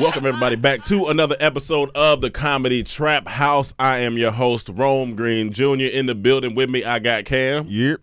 Welcome everybody back to another episode of the Comedy Trap House. I am your host, Rome Green Jr. In the building with me, I got Cam. Yep.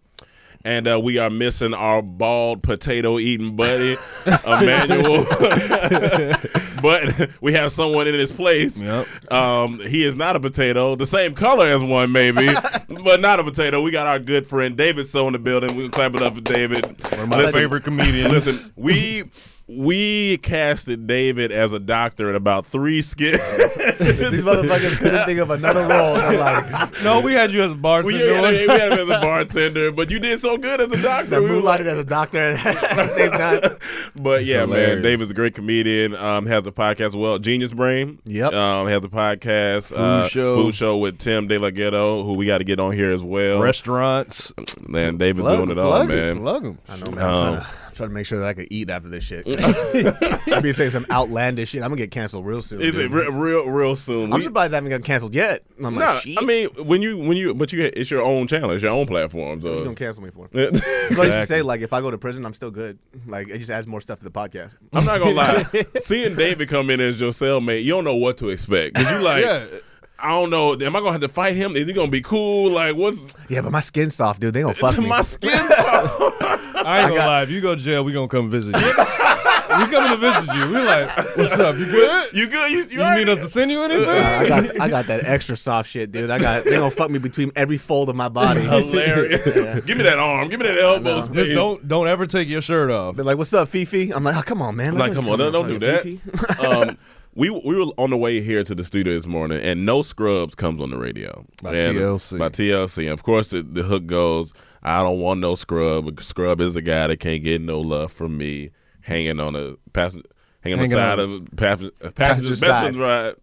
And uh, we are missing our bald potato eating buddy, Emmanuel. but we have someone in his place. Yep. Um, he is not a potato, the same color as one, maybe, but not a potato. We got our good friend David So in the building. We'll clap it up for David. One of my Listen, favorite comedians. Listen, we we casted David as a doctor in about three skits. These motherfuckers couldn't think of another role. They're like, no, we had you as a we, bartender. had, we had him as a bartender, but you did so good as a doctor. they're We were like- as a doctor at the same time. But yeah, man, hilarious. David's a great comedian. Um, has a podcast as well, Genius Brain. Yep. Um, has a podcast, food Show. food show with Tim DeLaGhetto, who we got to get on here as well. Restaurants. Man, David's Plug- doing it all, plug man. Plug 'em. I know, man. Um, I'm, trying to, I'm trying to make sure that I could eat after this shit. I'd be saying some outlandish shit. I'm gonna get canceled real soon. Is dude. it re- real, real soon? I'm We- surprised I haven't got canceled yet. I'm Nah, like, shit. I mean, when you when you but you it's your own channel, it's your own platform. So you So gonna cancel me for? So I used to say like, if I go to prison, I'm still good. Like, it just adds more stuff to the podcast. I'm not gonna lie. Seeing David come in as your cellmate, you don't know what to expect. Cause you like, Yeah. I don't know. Am I gonna have to fight him? Is he gonna be cool? Like, what's Yeah, but my skin's soft, dude. They gonna fuck me. my skin? soft? I ain't gonna lie. If you go to jail, we gonna come visit you. we coming to visit you. We like, what's up? You good? you good? You, you, You alright? need us to send you anything? I got, I got that extra soft shit, dude. I got they gonna fuck me between every fold of my body. hilarious. Give me that arm. Give me that elbow space. Just don't don't ever take your shirt off. They're like, "What's up, Fifi?" I'm like, "Oh, come on, man. Like, Let's come on, don't, don't do that. Fifi. um, we we were on the way here to the studio this morning, and no scrubs comes on the radio By And, uh, TLC. By TLC, and of course the, the hook goes, "I don't want no scrub. Scrub is a guy that can't get no love from me." Hanging on a passenger, hanging, on the side on- of a passenger, Passenger passenger's best side. friend's ride.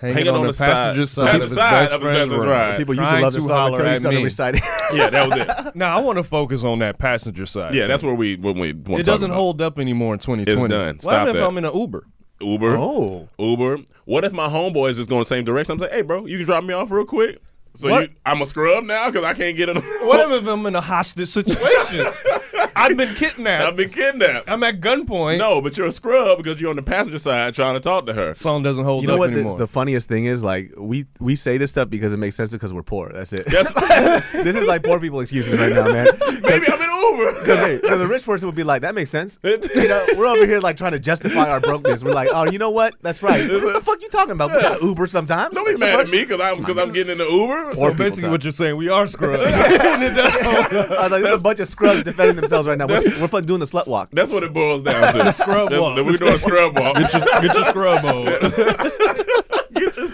Hanging, on, the, passenger side, passenger of his side best friend's ride. ride. People used to Trying love the song holler until you at started me. reciting. Yeah, that was it. Now I want to focus on that passenger side. Yeah, that's where we when we want it doesn't hold up anymore in 2020. It's done. What Stop happens if that. I'm in an Uber? Uber. oh, Uber. What if my homeboy is just going the same direction? I'm saying, hey, bro, you can drop me off real quick. So What? you, I'm a scrub now because I can't get in. What if I'm in a hostage situation? I've been kidnapped. I've been kidnapped. I'm at gunpoint. No, but you're a scrub because you're on the passenger side trying to talk to her. Song doesn't hold you know up what? The, anymore. the funniest thing is, like, we we say this stuff because it makes sense because we're poor. That's it. That's this is like poor people excuses right now, man. maybe I'm in Uber. Because hey, 'cause a rich person would be like, that makes sense. You know, we're over here like trying to justify our brokenness. We're like, oh, you know what? That's right. What the fuck you talking about? We got Uber sometimes. Don't be mad at me because I'm because I'm getting in the Uber. Or so basically, time. what you're saying, we are scrubs. I was like, there's a bunch of scrubs defending themselves right now. We're, we're fucking doing the slut walk. That's what it boils down to. the scrub That's- walk. We're doing a scrub walk. get, your, get your scrub on.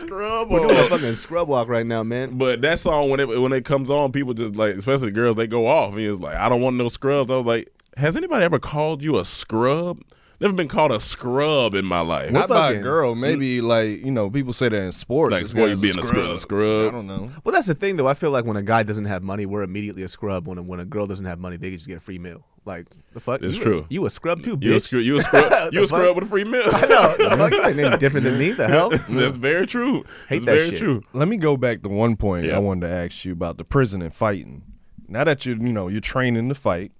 Get your scrub We're doing a on. fucking scrub walk right now, man. But that song when it when it comes on, people just like, especially girls, they go off. And it's like, I don't want no scrubs. I was like, has anybody ever called you a scrub? Never been called a scrub in my life. Not by a fucking- girl. Maybe mm. like you know, people say that in sports. Like This sport, you guy's being a scrub. scrub. I don't know. Well, that's the thing, though. I feel like when a guy doesn't have money, we're immediately a scrub. When a, when a girl doesn't have money, they just get a free meal. Like the fuck? It's you true. A, you a scrub too, You a, bitch? you a scrub, you a The fuck? scrub with a free meal. no, the fuck? You ain't any different than me. The hell? That's very true. Hate That's that very shit. true. Let me go back to one point Yeah. I wanted to ask you about the prison and fighting. Now that you you know you're training to fight,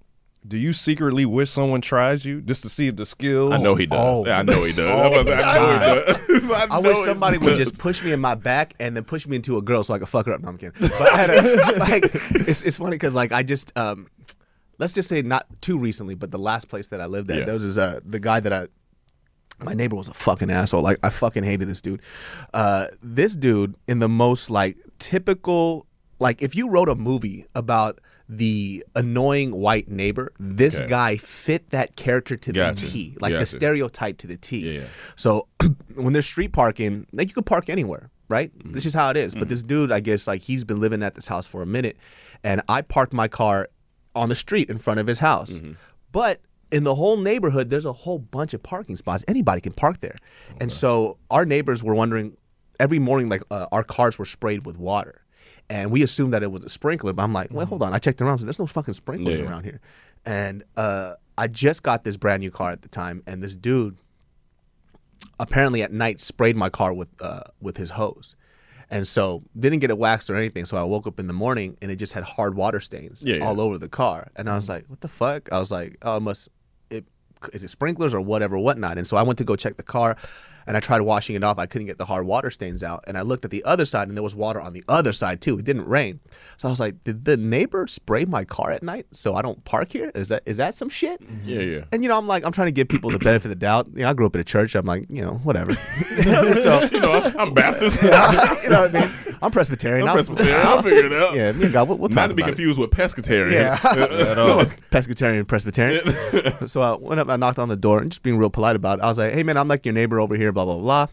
do you secretly wish someone tries you just to see if the skills? I know he does. Oh. I know he does. I, was, I know he does. I, I know wish he somebody would does. just push me in my back and then push me into a girl so I could fuck her up. No, I'm kidding. But I had a, like, it's it's funny because like I just um, let's just say not too recently, but the last place that I lived at, Yeah. there was uh, the guy that I. My neighbor was a fucking asshole. Like I fucking hated this dude. Uh, this dude in the most like typical like if you wrote a movie about the annoying white neighbor, this Okay. guy fit that character to Gotcha. the T, like the stereotype to the T. Yeah. So when there's street parking, like you could park anywhere, right? Mm-hmm. This is how it is. But this dude, I guess, like he's been living at this house for a minute, and I parked my car on the street in front of his house. Mm-hmm. But in the whole neighborhood, there's a whole bunch of parking spots. Anybody can park there. And so our neighbors were wondering every morning, like uh, our cars were sprayed with water. And we assumed that it was a sprinkler, but I'm like, well, hold on. I checked around, so there's no fucking sprinklers Yeah. around here. And uh, I just got this brand new car at the time, and this dude apparently at night sprayed my car with uh, with his hose, and so didn't get it waxed or anything. So I woke up in the morning and it just had hard water stains Yeah, yeah. all over the car, and I was mm-hmm. like, "What the fuck?" I was like, "Oh, it must it is it sprinklers or whatever, whatnot." And so I went to go check the car. And I tried washing it off. I couldn't get the hard water stains out. And I looked at the other side, and there was water on the other side too. It didn't rain, so I was like, "Did the neighbor spray my car at night so I don't park here? Is that is that some shit?" Mm-hmm. Yeah, yeah. And you know, I'm like, I'm trying to give people the benefit of the doubt. You know, I grew up in a church. I'm like, you know, whatever. so, You know, I'm- I'm Baptist. you know what I mean? I'm Presbyterian. I'm Presbyterian. I'll figure it out. Yeah, me and God, we'll, we'll talk Not to be about it. confused with pescatarian. Yeah. at all. Pescatarian, Presbyterian. so I went up, I knocked on the door, and just being real polite about it. I was like, "Hey, man, I'm like your neighbor over here, blah blah blah."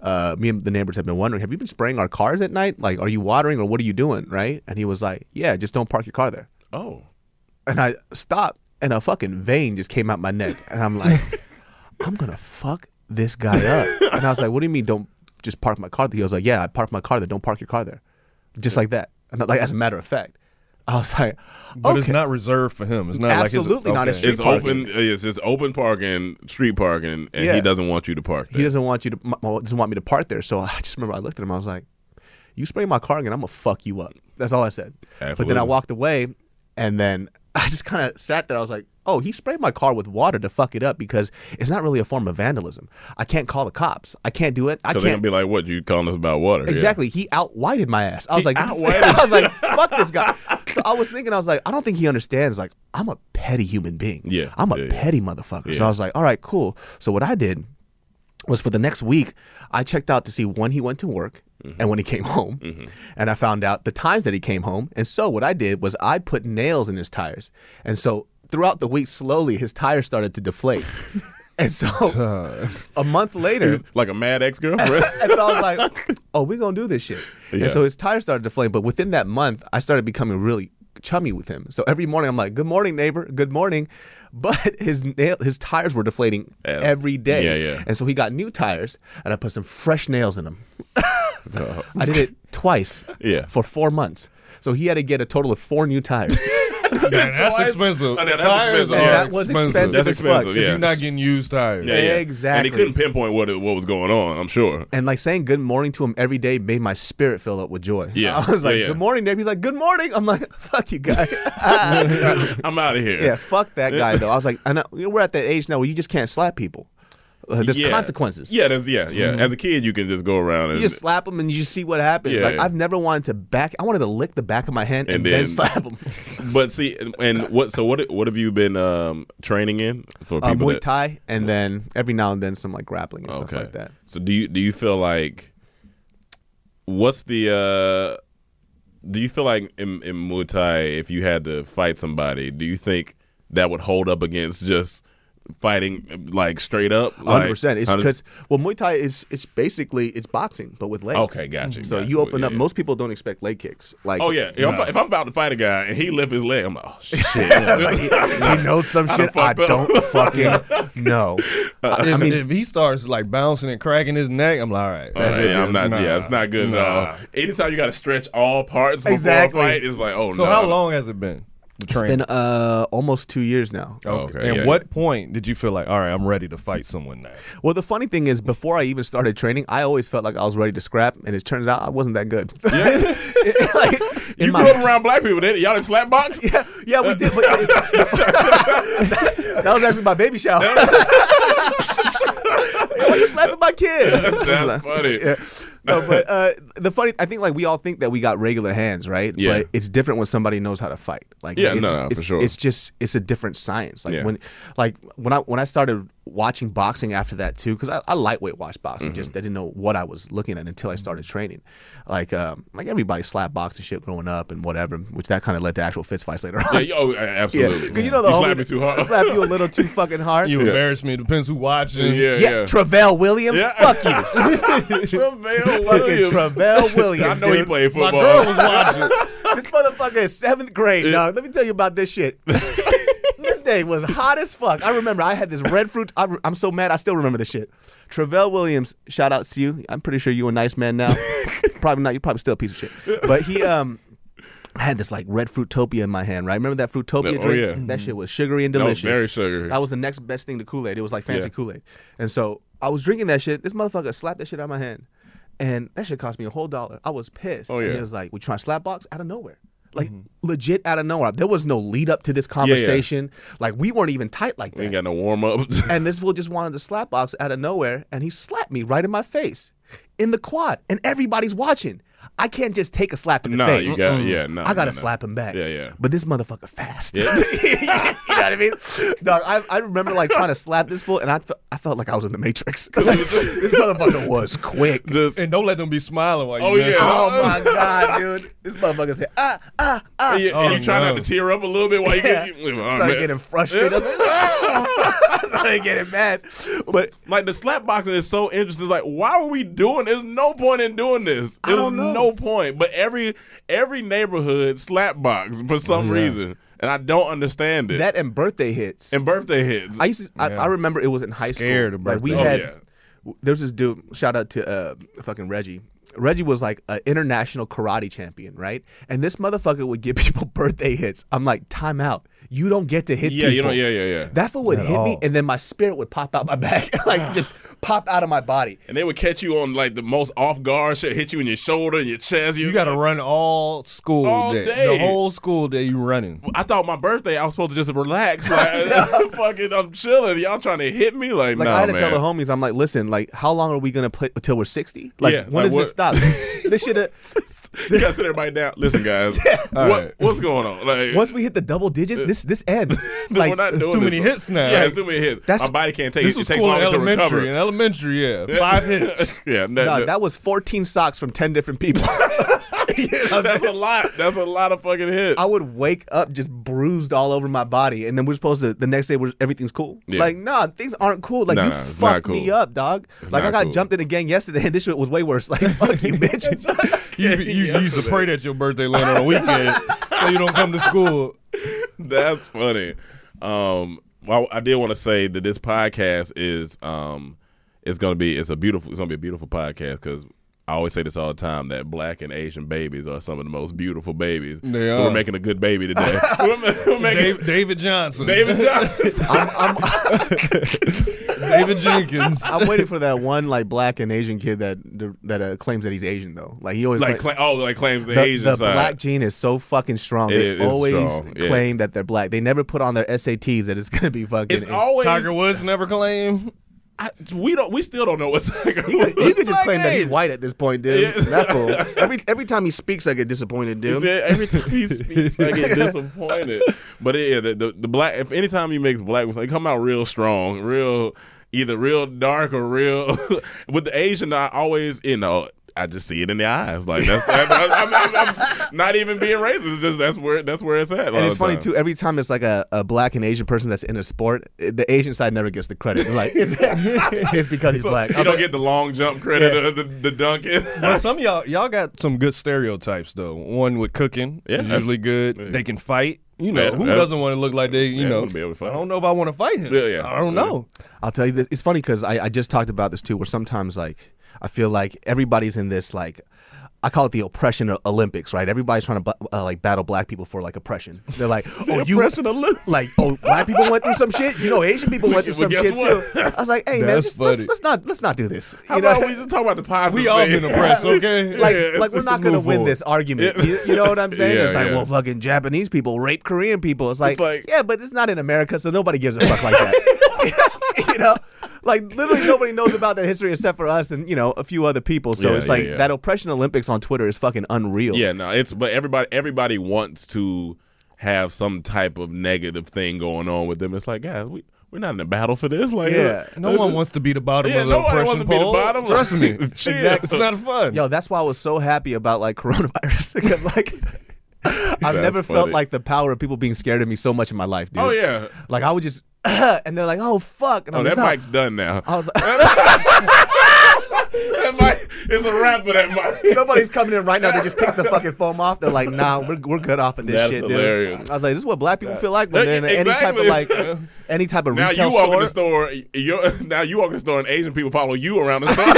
Uh, me and the neighbors have been wondering, have you been spraying our cars at night? Like, are you watering or what are you doing? Right? And he was like, "Yeah, just don't park your car there." oh. And I stopped, and a fucking vein just came out my neck, and I'm like, I'm gonna fuck this guy up. And I was like, What do you mean? Don't just park my car? there? He was like, Yeah, I parked my car there. Don't park your car there, just like that. And like as a matter of fact, I was like, But okay. it's not reserved for him. It's not Absolutely like not. his, It's okay. street It's open. Uh, it's just open parking, street parking, and Yeah. he doesn't want you to park there. he doesn't want you to m- m- doesn't want me to park there. So I just remember I looked at him. I was like, "You spray my car again, I'm gonna fuck you up." That's all I said. But then I walked away, and then I just kind of sat there. I was like, "Oh, he sprayed my car with water to fuck it up because it's not really a form of vandalism. I can't call the cops. I can't do it. I So they're gonna can't." be like, "What you calling us about water?" Yeah. Exactly. He outwhited my ass. I was He like, outwhited I was like, fuck this guy. So I was thinking, I was like, I don't think he understands. Like, I'm a petty human being. Yeah. I'm a Yeah, yeah. petty motherfucker. So I was like, all right, cool. So what I did was for the next week, I checked out to see when he went to work Mm-hmm. and when he came home. And I found out the times that he came home. And so what I did was I put nails in his tires. And so throughout the week, slowly his tires started to deflate. And so a month later, like a mad ex girlfriend. and so I was like, "Oh, we're gonna do this shit." Yeah. And so his tires started to flame. But within that month, I started becoming really chummy with him. So every morning, I'm like, "Good morning, neighbor. Good morning." But his nail, his tires were deflating every day. Yeah, yeah. And so he got new tires, and I put some fresh nails in them. I did it twice. Yeah. For four months. So he had to get a total of four new tires. man, that's expensive. Oh, I know, that's Tires expensive. are Yeah. that was expensive. That's as fuck. expensive, If yeah. you're not getting used tires. Yeah, yeah. Exactly. And he couldn't pinpoint what it, what was going on. I'm sure. And like saying good morning to him every day made my spirit fill up with joy. Yeah. I was like, Yeah, yeah. good morning, Dave. He's like, good morning. I'm like, fuck you, guy. I'm out of here. yeah, fuck that guy, though. I was like, I know, you know, we're at that age now where you just can't slap people. Uh, there's Yeah. consequences. Yeah, there's yeah, yeah. As a kid, you can just go around and You just slap them and you just see what happens. Yeah, like. I've never wanted to back. I wanted to lick the back of my hand and, And then, then- slap them. But see, and what? So what? What have you been um, training in for Uh, people Muay that? Thai and then every now and then some like grappling and Okay. stuff like that. So do you do you feel like what's the uh do you feel like in, in Muay Thai if you had to fight somebody, do you think that would hold up against just fighting like straight up? Hundred Like, percent. It's because well, Muay Thai is it's basically it's boxing but with legs. Okay, gotcha, So gotcha. you open Yeah, up. yeah. Most people don't expect leg kicks. Like Oh yeah, if, I'm, if I'm about to fight a guy and he lift his leg, I'm like, oh shit. he knows some I shit done I don't fucking know. Uh, I, If, I mean, if he starts like bouncing and cracking his neck, I'm like, all right. All right, it, yeah, I'm not. Nah. Yeah, it's not good at all. Anytime you got to stretch all parts before Exactly. a fight, it's like, oh So no. how long has it been? The It's training? been uh almost two years now. Oh, okay, And yeah, what point did you feel like, all right, I'm ready to fight someone now? Well, the funny thing is, before I even started training, I always felt like I was ready to scrap, and it turns out I wasn't that good. like, in You my- grew up around black people. They, y'all didn't slap box? yeah, yeah, we did. But that was actually my baby shower. Why are you slapping my kid? That's funny. Yeah. No, but uh, the funny, I think like we all think that we got regular hands, right? Yeah. But it's different when somebody knows how to fight. Like, Yeah, it's, no, no, for sure. It's just it's a different science. Like Yeah. when, like when I when I started watching boxing after that too, because I, I lightweight watched boxing. Mm-hmm. Just I didn't know what I was looking at until I started training. Like um, like everybody slap box and shit growing up and whatever, which that kind of led to actual fist fights later on. Yeah, oh, absolutely. because you know the you homie slapped me too hard. slap you a little too fucking hard. You embarrass me. Depends who watching. yeah, yeah, yeah. Travell Williams, Yeah. fuck you, Travell fucking Williams. Travell I Williams. know he dude. played My football. girl was watching. this motherfucker is seventh grade, dog. Let me tell you about this shit. this day was hot as fuck. I remember I had this red fruit. I, am so mad. I still remember this shit. Travell Williams, shout out to you. I'm pretty sure you're a nice man now. probably not. You're probably still a piece of shit. But he um. I had this like red fruitopia in my hand, right? Remember that fruitopia Oh, drink? yeah. That shit was sugary and That was delicious. very sugary. That was the next best thing to Kool Aid. It was like fancy Yeah. Kool Aid. And so I was drinking that shit. This motherfucker slapped that shit out of my hand. And that shit cost me a whole dollar. I was pissed. Oh, And yeah. he was like, we trying to slap box out of nowhere. Like mm-hmm. legit out of nowhere. There was no lead up to this yeah. conversation. Like we weren't even tight like We ain't got no warm up. And this fool just wanted to slap box out of nowhere, and he slapped me right in my face, in the quad, and everybody's watching. I can't just take a slap in the no, face. you got yeah, no. I gotta no, no. slap him back. Yeah, yeah. But this motherfucker fast. Yeah. you know what I mean? Dog, I, I remember like trying to slap this fool, and I, fe- I felt like I was in the Matrix. Like, this motherfucker was quick. Just And don't let them be smiling while you Oh, yeah. Oh my god, dude! This motherfucker said, ah, ah, ah. and you, and Oh, you try no. not to tear up a little bit while you Yeah. get you, oh, started man. getting frustrated. I was like, "Ah." I started getting mad. But like the slap boxing is so interesting. It's like, why are we doing? There's no point in doing this. I don't know. No point. But every every neighborhood slap box for some reason, and I don't understand it. that and birthday hits. and birthday hits. I used to, I, Yeah. I remember it was in high Scared school. of Like we birthday. had, Oh, yeah. there was this dude. Shout out to uh, fucking Reggie. Reggie was like an international karate champion, right? And this motherfucker would give people birthday hits. I'm like, time out. You don't get to hit yeah, people. you know, yeah, yeah, yeah. That fool would At hit me, and then my spirit would pop out my back, like just pop out of my body. and they would catch you on like the most off guard shit, hit you in your shoulder and your chest. You got to run all school All day. day. The whole school day you running. I thought my birthday, I was supposed to just relax. Like, fucking, I'm chilling. Y'all trying to hit me? Like, Like nah, I had to man. tell the homies, I'm like, listen, like, how long are we gonna play until we're 60? Like, Yeah, when like does what- this stop? this should have. You gotta sit everybody down. Listen, guys, All what, right. what's going on? Like, Once we hit the double digits, uh, this this ends. like, we're like, not doing too this. many hits now. Yeah, it's too many hits. That's- My body can't take This it. It was takes cool longer to elementary. recover. In elementary, yeah. Five hits. yeah, that, Nah, that- that was 14 socks from 10 different people. You know what I'm that's a lot. That's a lot of fucking hits. I would wake up just bruised all over my body, and then we're supposed to the next day we're, everything's cool. Yeah. Like, nah, things aren't cool. Like Nah, you nah, it's not fucked me up, dog. like I got cool. jumped in again yesterday, and this shit was way worse. Like fuck you, bitch. You, you, you used to pray that your birthday land on a weekend so you don't come to school. That's funny. Um, well, I did want to say that this podcast is um, it's gonna be it's a beautiful it's gonna be a beautiful podcast because. I always say this all the time that black and Asian babies are some of the most beautiful babies. They so are. we're making a good baby today. we're, we're making Dave, David Johnson. David Johnson. I'm, I'm, David Jenkins. I'm waiting for that one like black and Asian kid that that uh, claims that he's Asian though. Like he always like cla- cla- oh, like claims the, the, Asian the side. black gene is so fucking strong. It they always strong, yeah. claim that they're black. They never put on their SATs that it's gonna be fucking. It's always Tiger Woods never claimed. I, we don't we still don't know what Tiger You Woods. could, you could just Like, claim that he's white at this point, dude. Yeah. That fool. Every every time he speaks, I get disappointed, dude. Yeah, every time he speaks, I get disappointed. But yeah, the, the the black. If anytime he makes black, they come out real strong, real either real dark or real. With the Asian, I always you know. I just see it in the eyes, like that's. that, I'm, I'm, I'm not even being racist. It's just that's where that's where it's at. And it's funny too. Every time it's like a, a black and Asian person that's in a sport, the Asian side never gets the credit. They're like it's, it's because he's black. You don't like, get the long jump credit, Yeah. the, the, the dunking. But some of y'all y'all got some good stereotypes though. One with cooking Yeah, is that's- usually good. yeah. They can fight. You know, Yeah, who doesn't want to look like they, you Yeah, know, be able to fight. I don't know if I want to fight him. Yeah, yeah. I don't know. I'll tell you this. It's funny because I, I just talked about this too, where sometimes like I feel like everybody's in this like I call it the oppression Olympics, right? Everybody's trying to uh, like battle black people for like oppression. They're like, oh, you oppression Olympics. like, oh, black people went through some shit. You know, Asian people went through Well, some shit what? too. I was like, hey man, just let's, let's not let's not do this. How You know? about we just talk about the positive? We all thing? been oppressed, okay? like, Yeah, like we're let's not gonna win forward. this argument. You, you know what I'm saying? Yeah, it's like, yeah. well, fucking Japanese people rape Korean people. It's like, It's like- yeah, but it's not in America, so nobody gives a fuck like that. you know, like literally nobody knows about that history except for us and you know a few other people. So Yeah, it's yeah, like yeah. that oppression Olympics on Twitter is fucking unreal. Yeah, no, it's but everybody everybody wants to have some type of negative thing going on with them. It's like, guys, we we're not in a battle for this. Like, Yeah. Uh, no one wants to be the bottom Yeah, of the nobody oppression wants to be the pole. bottom. Trust me. Shit. It's not fun. Yo, that's why I was so happy about like coronavirus because like I've never felt like the power of people being scared of me so much in my life, dude. Oh yeah. Like I would just and they're like, "Oh fuck," and Oh, I'm that mic's done now. I was like, that mic is a wrap for that mic. Somebody's coming in right now. They just take the fucking foam off. They're like, "Nah, we're, we're good off of this That's shit, hilarious. dude." I was like, "This is what black people feel like when they're in any type of Exactly. like any type of Now you walk store." in the store. You're, now you walk in the store, and Asian people follow you around the store.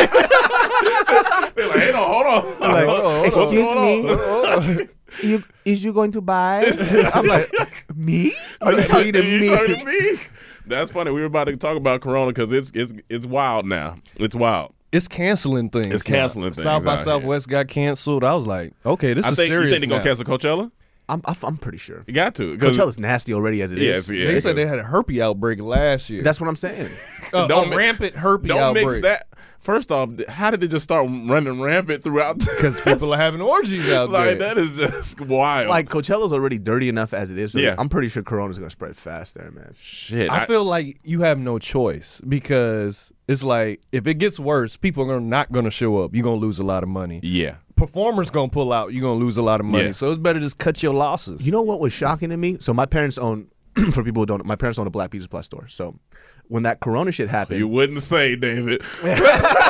They're like, "Hey, no, hold on. Like, Hold on. "Excuse me? you, is you going to buy? I'm like, me? Are you talking to You me? talking to me? That's funny. We were about to talk about Corona because it's it's it's wild now. It's wild. It's canceling things. It's now. canceling things South by out here. Southwest got canceled. I was like, okay, this I is think serious. you think they're gonna cancel Coachella? I'm, I'm pretty sure. You got to. 'cause- Coachella's nasty already as it is. Yes, yeah. They said they had a herpes outbreak last year. That's what I'm saying. Uh, Don't a mi- rampant herpes Don't outbreak. mix that. First off, how did it just start running rampant throughout? because people are having orgies out like there. Like that is just wild. Like Coachella's already dirty enough as it is. So Yeah. I'm pretty sure Corona's gonna spread fast there, man. shit. I feel like you have no choice because it's like if it gets worse, people are not going to show up. You're going to lose a lot of money. yeah. Performers going to pull out. You're going to lose a lot of money. Yeah. So it's better just cut your losses. You know what was shocking to me? So my parents own, for people who don't, my parents own a Black Pizza Plus store. So when that Corona shit happened, You wouldn't say, David.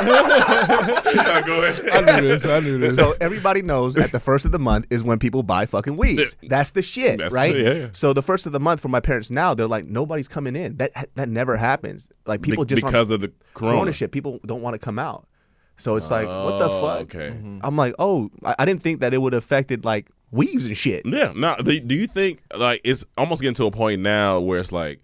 Nah, go ahead. I knew this. I knew this. so everybody knows at the first of the month is when people buy fucking weeds. That's the shit, That's- right? yeah, yeah. So the first of the month for my parents now, they're like nobody's coming in. That that never happens. Like Be- people just on because of the corona. Corona shit, people don't want to come out. So it's like, what the Oh, fuck? Okay. Mm-hmm. I'm like, oh, I, I didn't think that it would have affected like weaves and shit. Yeah. Now, do do you think like it's almost getting to a point now where it's like,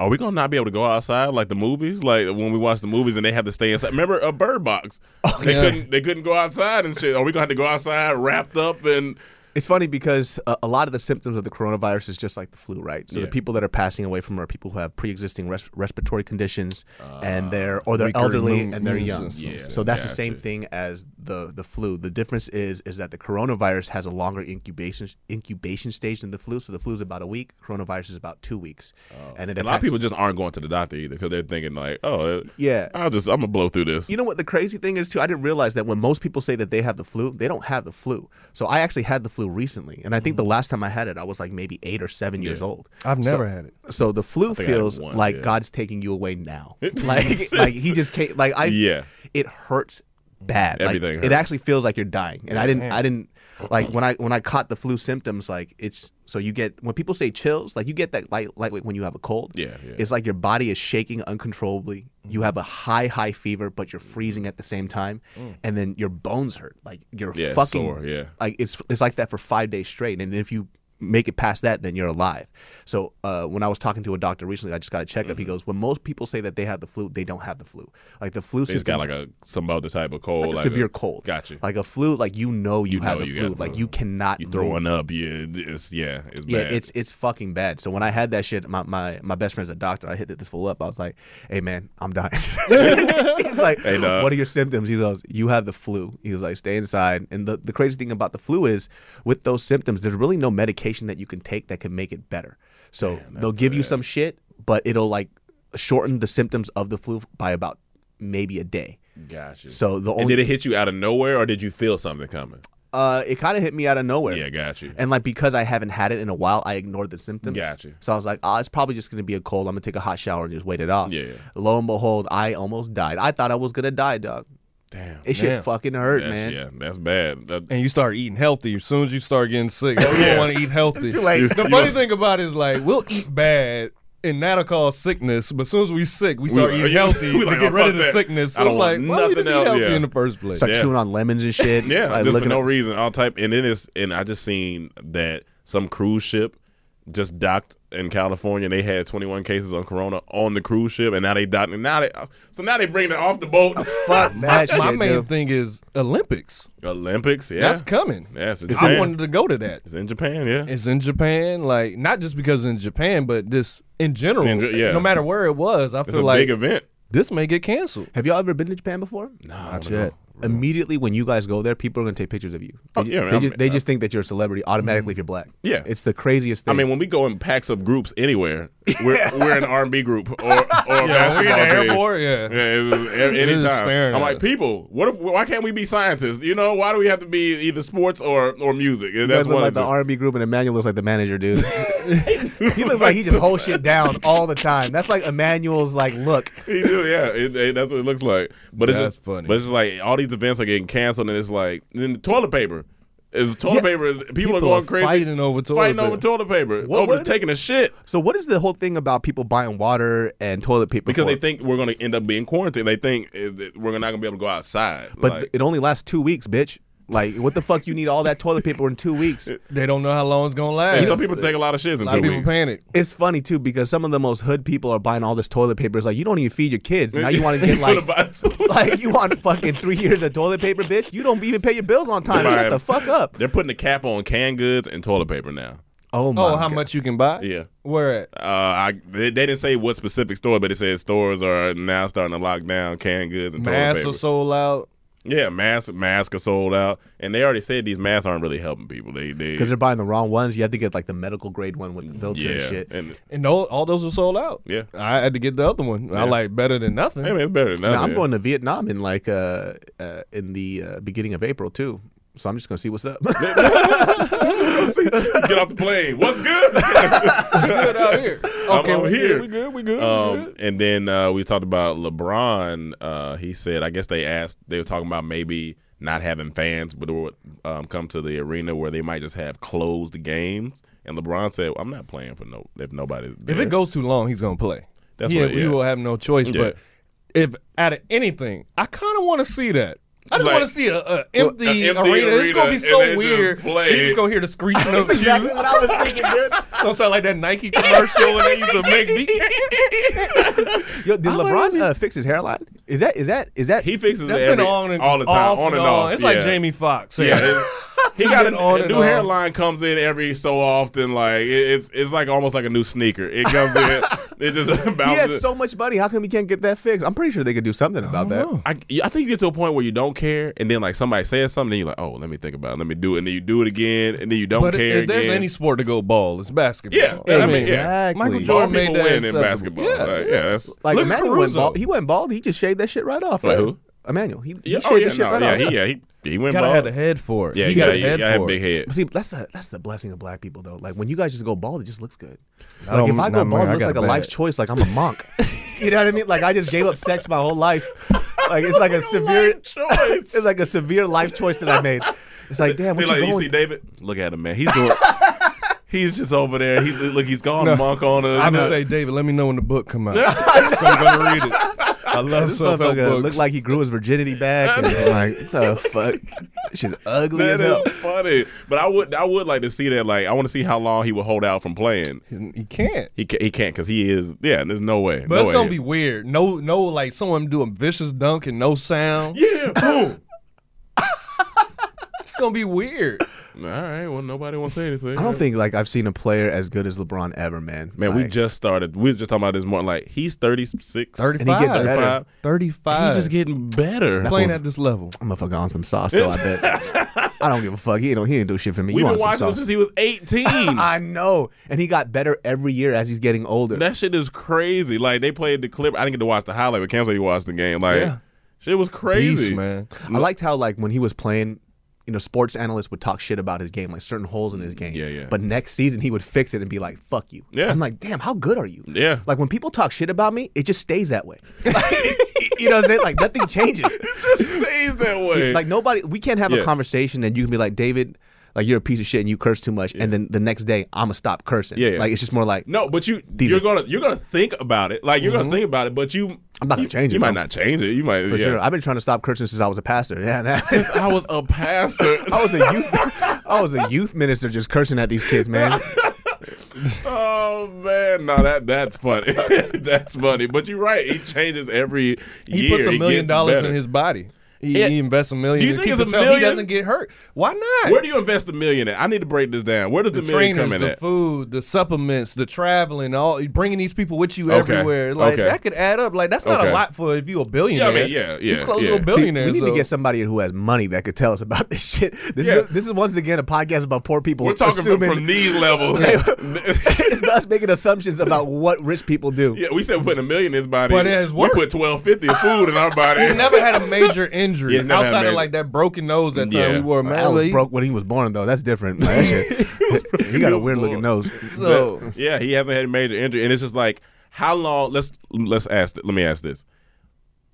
are we gonna not be able to go outside like the movies? Like when we watch the movies and they have to stay inside. Remember a Bird Box? Oh, they yeah. couldn't. They couldn't go outside and shit. Are we gonna have to go outside wrapped up and? It's funny because a, a lot of the symptoms of the coronavirus is just like the flu, right? So Yeah. the people that are passing away from it are people who have pre-existing res- respiratory conditions, and ah, they're or they're elderly and they're young. Yeah, so that's the gotcha. same thing as the the flu. The difference is is that the coronavirus has a longer incubation incubation stage than the flu. So the flu is about a week. Coronavirus is about two weeks, oh. and it Oh. A lot of people just aren't going to the doctor either because they're thinking like, oh, uh, Yeah. I'll just I'm gonna blow through this. You know what the crazy thing is too? I didn't realize that when most people say that they have the flu, they don't have the flu. So I actually had the flu recently, and I think the mm. last time I had it, I was like maybe eight or seven years old. I've never had it. So the flu think I had feels one, like yeah. God's taking you away now. like like he just can't like I Yeah. it hurts bad. Like, Everything it hurts. actually feels like you're dying. And I didn't I didn't like when I when I caught the flu symptoms like it's so you get when people say chills, like you get that light lightweight when you have a cold. Yeah, yeah. It's like your body is shaking uncontrollably. You have a high high fever but you're freezing at the same time and then your bones hurt. Like you're Mm. Yeah, fucking sore, yeah. like it's it's like that for five days straight. And if you make it past that, then you're alive. So uh, when I was talking to a doctor recently, I just got a checkup. Mm-hmm. He goes, when most people say that they have the flu, they don't have the flu. Like the flu just got like a some other type of cold, like like severe a, cold. Gotcha. Like a flu, like you know you, You have know the you flu. Like you cannot you move. throwing up, yeah, it's yeah, it's Yeah, bad. it's it's fucking bad. So when I had that shit, my, my, my best friend's a doctor. I hit this fool up. I was like, "Hey man, I'm dying." He's like, Hey, dog. "What are your symptoms?" He goes, "You have the flu." He was like, "Stay inside." And the, the crazy thing about the flu is, with those symptoms, there's really no medication that you can take that can make it better. So they'll give you some shit, but it'll like shorten the symptoms of the flu by about maybe a day. gotcha. So the and only did it hit you out of nowhere, or did you feel something coming? uh, it kind of hit me out of nowhere. Yeah, got you. And like because I haven't had it in a while, I ignored the symptoms. Gotcha. So I was like, oh, it's probably just gonna be a cold. I'm gonna take a hot shower and just wait it off. Yeah, yeah. Lo and behold, I almost died. I thought I was gonna die, dog. Damn, It should fucking hurt, that's, man. yeah, that's bad. That- And you start eating healthy as soon as you start getting sick. Oh, Everyone Yeah. want to eat healthy. It's too late. The funny thing about it is like we'll eat bad and that'll cause sickness. But as soon as we sick, we start We- eating healthy. we We, like, get oh, rid fuck of the that. sickness. I So don't it's like, want why we nothing just eat else, healthy yeah. in the first place? Start Yeah. chewing on lemons and shit. Yeah, like, just for no at- reason, all type. And then it's and I just seen that some cruise ship just docked in California. and They had 21 cases on Corona on the cruise ship, and now they docked. And now they so now they bring it off the boat. Fuck that My main dude. thing is Olympics. Olympics, yeah, That's coming. yeah, it's in I wanted to go to that. It's in Japan, yeah. It's in Japan, like not just because in Japan, but just in general. In yeah. No matter where it was, I It's feel a like big event. this may get canceled. Have y'all ever been to Japan before? No, Not yet. Immediately when you guys go there, people are gonna take pictures of you. They, Oh, ju- yeah, they man, just, I'm- they just think that you're a celebrity automatically mm-hmm. if you're black. Yeah. it's the craziest thing. I mean, when we go in packs of groups anywhere, we're we're an R and B group or or a Yeah, we're in basketball the airport, yeah. Yeah, it's just, a- just anytime. staring I'm like, us. people, what if? Why can't we be scientists? You know, why do we have to be either sports or or music? you That's guys like the the R&B group, and Emmanuel looks like the manager, dude. he looks like he just holds shit down all the time. That's like Emmanuel's like look. He do, yeah, it, it- that's what it looks like. But it's That's just funny. But it's just like all these events are getting canceled, and it's like then the toilet paper. Is toilet Yeah. paper? Is, people, People are going are crazy, fighting over toilet fighting paper. over toilet paper, What- over what- taking a shit So what is the whole thing about people buying water and toilet paper? because for? they think we're going to end up being quarantined. They think we're not going to be able to go outside. but Like, it only lasts two weeks, bitch. Like what the fuck? You need all that toilet paper in two weeks? They don't know how long it's gonna and last. some people take a lot of shits in a lot of people weeks. panic. It's funny too because some of the most hood people are buying all this toilet paper. It's like you don't even feed your kids. Now you want to get like like you want fucking three years of toilet paper, bitch. You don't even pay your bills on time. Right. Shut the fuck up. They're putting a cap on canned goods and toilet paper now. Oh my. Oh, how God. much you can buy? Yeah. Where at? Uh, I they, they didn't say what specific store, but it said stores are now starting to lock down canned goods and toilet Masks paper. are sold out. Yeah, masks masks are sold out, and they already said these masks aren't really helping people. They they Because they're buying the wrong ones. You have to get like the medical grade one with the filter yeah, and shit. and And all, all those were sold out. Yeah. I had to get the other one. I like better than nothing. hey man, it's better than Now, nothing. I'm going to Vietnam in like uh, uh in the uh, beginning of April too. So I'm just gonna see what's up. Get off the plane. What's good? What's good out here. I'm Okay, over we here. Good, we good. We good. we Um, good. and then uh, we talked about LeBron. Uh, he said, I guess they asked, they were talking about maybe not having fans, but would um, come to the arena where they might just have closed games. And LeBron said, I'm not playing for no if nobody's there. If it goes too long, he's gonna play. That's yeah, what- we will have no choice. Yeah. But if out of anything, I kind of want to see that. I just Like- want to see a, a empty, An empty arena. It's gonna be so then just weird. play. You just gonna hear the screeching of shoes. exactly what I was thinking, dude. Don't sound like that Nike commercial when they used to make me. Yo, did LeBron uh, fix his hairline? Is that is that is that he fixes it every, on and all the time, off on and and off. It's like Yeah. Jamie Foxx. Yeah, it- he got a, been on a and new off. hairline comes in every so often. Like it, it's it's like almost like a new sneaker. It comes in, it just he has bounces. so much money. How come he can't get that fixed? I'm pretty sure they could do something about that. I, I think you get to a point where you don't care, and then like somebody says something, then you're like, oh, let me think about it, let me do it, and then you do it again, and then you don't But care if there's again. any sport to go ball, it's basketball. Yeah, I mean, Exactly. Michael Jordan people made that win in basketball. Yeah, Like, yeah, that's Like Look Emmanuel went bald. He went bald. He just shaved that shit right off. Wait, right? who? Emmanuel. He, he yeah, oh, shaved oh yeah, the shit no, right yeah, off. he yeah he he went gotta bald. have the head for it. yeah, He he got got a head I have for big head. But see, that's the that's the blessing of black people though. Like when you guys just go bald, it just looks good. I Like don't- if I go bald, I it looks like a bad. life choice. Like I'm a monk. you know what I mean? Like I just gave up sex my whole life. Like it's like a severe choice. It's like a severe life choice that I made. It's like damn, Be what like, you you see David? Look at him, man. He's doing. he's just over there. He's look. He's gone No. monk on us. I'm gonna say, David, let me know when the book come out. I'm gonna read it. I love This self help books. looked like he grew his virginity back. And like, the fuck? She's ugly That as hell. is funny, but I would I would like to see that. Like, I want to see how long he will hold out from playing. he can't. He ca- he can't because he is. Yeah, there's no way. But no it's way. gonna be weird. No, no, like someone do a vicious dunk and no sound. Yeah, boom. It's gonna be weird. All right. Well, nobody wants to say anything. I don't think like I've seen a player as good as LeBron ever, man. Man, we Like, just started. We was just talking about this morning. Like he's 36, 35. And he gets better. 35. 35. He's just getting better. playing at this level. I'm gonna fuck on some sauce though. I bet. I don't give a fuck. He don't. He didn't do shit for me. We've you been on some watching him sauce? since he was 18. I know, and he got better every year as he's getting older. that shit is crazy. Like they played the clip. I didn't get to watch the highlight, but Cam said he watched the game. Like Yeah. shit was crazy, Beast, man. I liked how like when he was playing, you know, sports analysts would talk shit about his game, like certain holes in his mm, game. Yeah, yeah. But next season he would fix it and be like, "Fuck you." Yeah. I'm like, damn, how good are you? Yeah. Like when people talk shit about me, it just stays that way. you know what I'm saying? Like nothing changes. It just stays that way. Like nobody, we can't have Yeah. a conversation and you can be like, David, like you're a piece of shit and you curse too much, and then the next day I'm gonna stop cursing. Yeah, yeah. like it's just more like No, but you you're are- gonna you're gonna think about it. Like you're gonna mm-hmm. think about it, but you I'm not gonna you- change it, You might though. not change it. You might for yeah. sure. I've been trying to stop cursing since I was a pastor. Yeah, nah. I was a pastor. I was a youth. I was a youth minister just cursing at these kids, man. oh man, no, that that's funny. that's funny. But you're right. He changes every He year. puts a million dollars better. in his body. He, Yeah. he invests a million. Do you to think keep it's a million? He doesn't get hurt. Why not? Where do you invest a million at? I need to break this down. Where does the, the million trainers, come in the at? food, the supplements, the traveling, all bringing these people with you Okay. everywhere. Like Okay. that could add up. Like that's not Okay. a lot for if you a billionaire. Yeah, I mean, yeah, yeah, He's close yeah. to a See, billionaire. we need so- to get somebody who has money that could tell us about this shit. This Yeah. is this is once again a podcast about poor people. We're talking assuming, from these levels. it's us making assumptions about what rich people do. yeah, we said we're putting a million in his body. But it has we put twelve fifty of food in our body. We never had a major injury He's never had outside of like that broken nose that time Yeah. we wore. I Man, was broke when he was born, though. That's different. Like, that shit. he got a was weird looking nose. So yeah, he hasn't had a major injury, and it's just like how long? Let's let's ask. Let me ask this: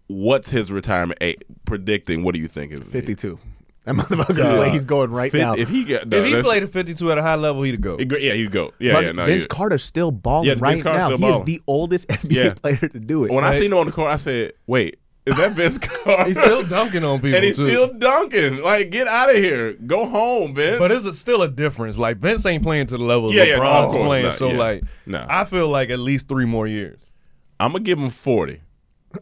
What's his retirement age? Predicting? What do you think? Is Fifty-two. That motherfucker, the way he's going right Fif- now. If he get, if he played a 52 at a high level, he'd go. yeah, he'd go. Yeah, But yeah. No, Vince he- Carter's still balling Yeah, right Carter's now. still He balling. is the oldest NBA Yeah. player to do it. when I seen him on the court, I said, "Wait, is that Vince Carter?" He's still dunking on people and he's too. still dunking. Like, get out of here. Go home, Vince. But it's a, still a difference. Like Vince ain't playing to the level Yeah, LeBron's yeah, no, of course playing. not, So yeah. like, No. I feel like at least three more years. I'm gonna give him forty. I'm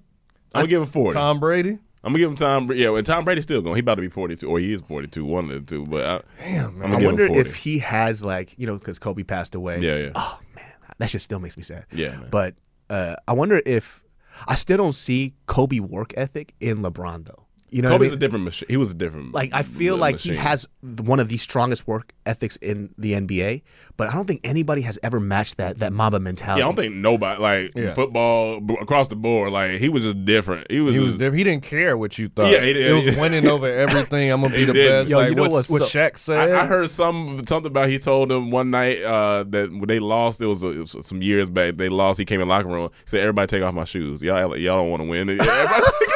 gonna give him forty. Tom Brady. I'm gonna give him Tom. Yeah, and Tom Brady's still going. He about to be 42, or he is 42, one of the two. But I, Damn, I'm man. gonna I give wonder him 40. if he has like you know because Kobe passed away. yeah, yeah, Oh man, that shit still makes me sad. yeah. Man. But uh, I wonder if I still don't see Kobe work ethic in LeBron though. You know, what I mean? a different machine. He was a different. like I feel m- like he has one of the strongest work ethics in the NBA, but I don't think anybody has ever matched that that Mamba mentality. Yeah, I don't think nobody like Yeah. football b- across the board. Like he was just different. He was. He was just, different. He didn't care what you thought. Yeah, he did. it was winning over everything. I'm gonna be the did. best. Yo, like you know what, what's what so- Shaq said. I, I heard some something about he told them one night uh, that when they lost, it was, uh, it was some years back. They lost. He came in the locker room. Said, "Everybody take off my shoes. Y'all, y'all don't want to win."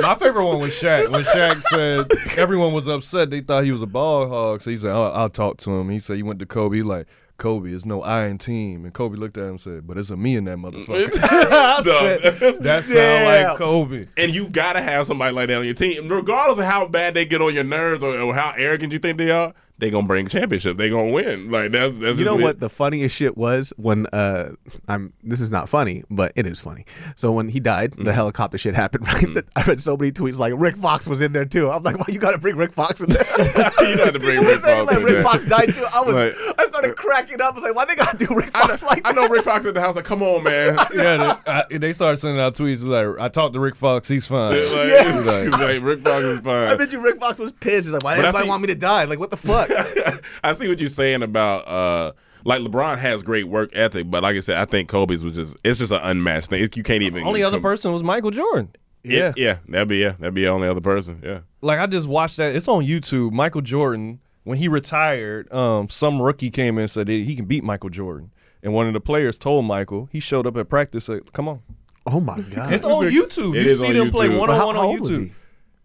Everybody take off My favorite one was Shaq. When Shaq said everyone was upset, they thought he was a ball hog. So he said, "I'll, I'll talk to him." He said he went to Kobe. He like Kobe, it's no I in team. And Kobe looked at him and said, "But it's a me in that motherfucker." Said, that sound Damn. like Kobe. And you gotta have somebody like that on your team, regardless of how bad they get on your nerves or, or how arrogant you think they are. They gonna bring championship. They gonna win. Like that's that's You just know it. what the funniest shit was when uh I'm this is not funny, but it is funny. So when he died, Mm-hmm. the helicopter shit happened, right? I read so many tweets like Rick Fox was in there too. I'm like, why you gotta bring Rick Fox in there? You had to bring Rick Fox like in Rick there. Fox died too. I was Like- I started cracking up. I was like, why they gotta do Rick I know, Fox like I know? Rick Fox at the house. Like, come on, man. Yeah, they, I, they started sending out tweets like, "I talked to Rick Fox. He's fine." Like, Yeah. he's like, he's like, Rick Fox is fine. I bet you Rick Fox was pissed. He's like, why But I everybody see- want me to die? Like, what the fuck? I see what you're saying about uh like LeBron has great work ethic, but like I said, I think Kobe's was just it's just an unmatched thing. It's, you can't even Only other com- person was Michael Jordan. Yeah, yeah, that'd be yeah, that'd be the only other person. Yeah, like I just watched that. It's on YouTube. Michael Jordan, when he retired, um, some rookie came in and said he can beat Michael Jordan. And one of the players told Michael, he showed up at practice, said, Come on. oh my god. It's on YouTube. It you see on them play YouTube. one on one on old was YouTube.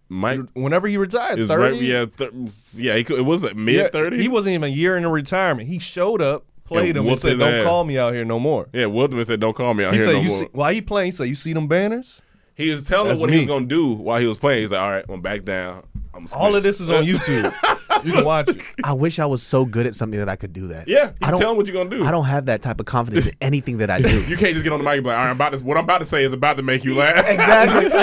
Mike Whenever he retired, is 30. right. Yeah, th- yeah. He could, it was like mid thirty. He wasn't even a year into retirement. He showed up, played And him, and said, Don't ass. call me out here no more. Yeah, Wildman said, "Don't call me out He here said, no you more." see, while he playing, he said, You see them banners? he was telling That's what he was gonna do while he was playing. He's like, "All right, I'm back down. I'm All of this is on YouTube. You can watch it. I wish I was so good at something that I could do that. Yeah, I don't- tell him what you're gonna do. I don't have that type of confidence in anything that I do. You can't just get on the mic and be like, "All right, I'm about to, what I'm about to say is about to make you laugh." exactly.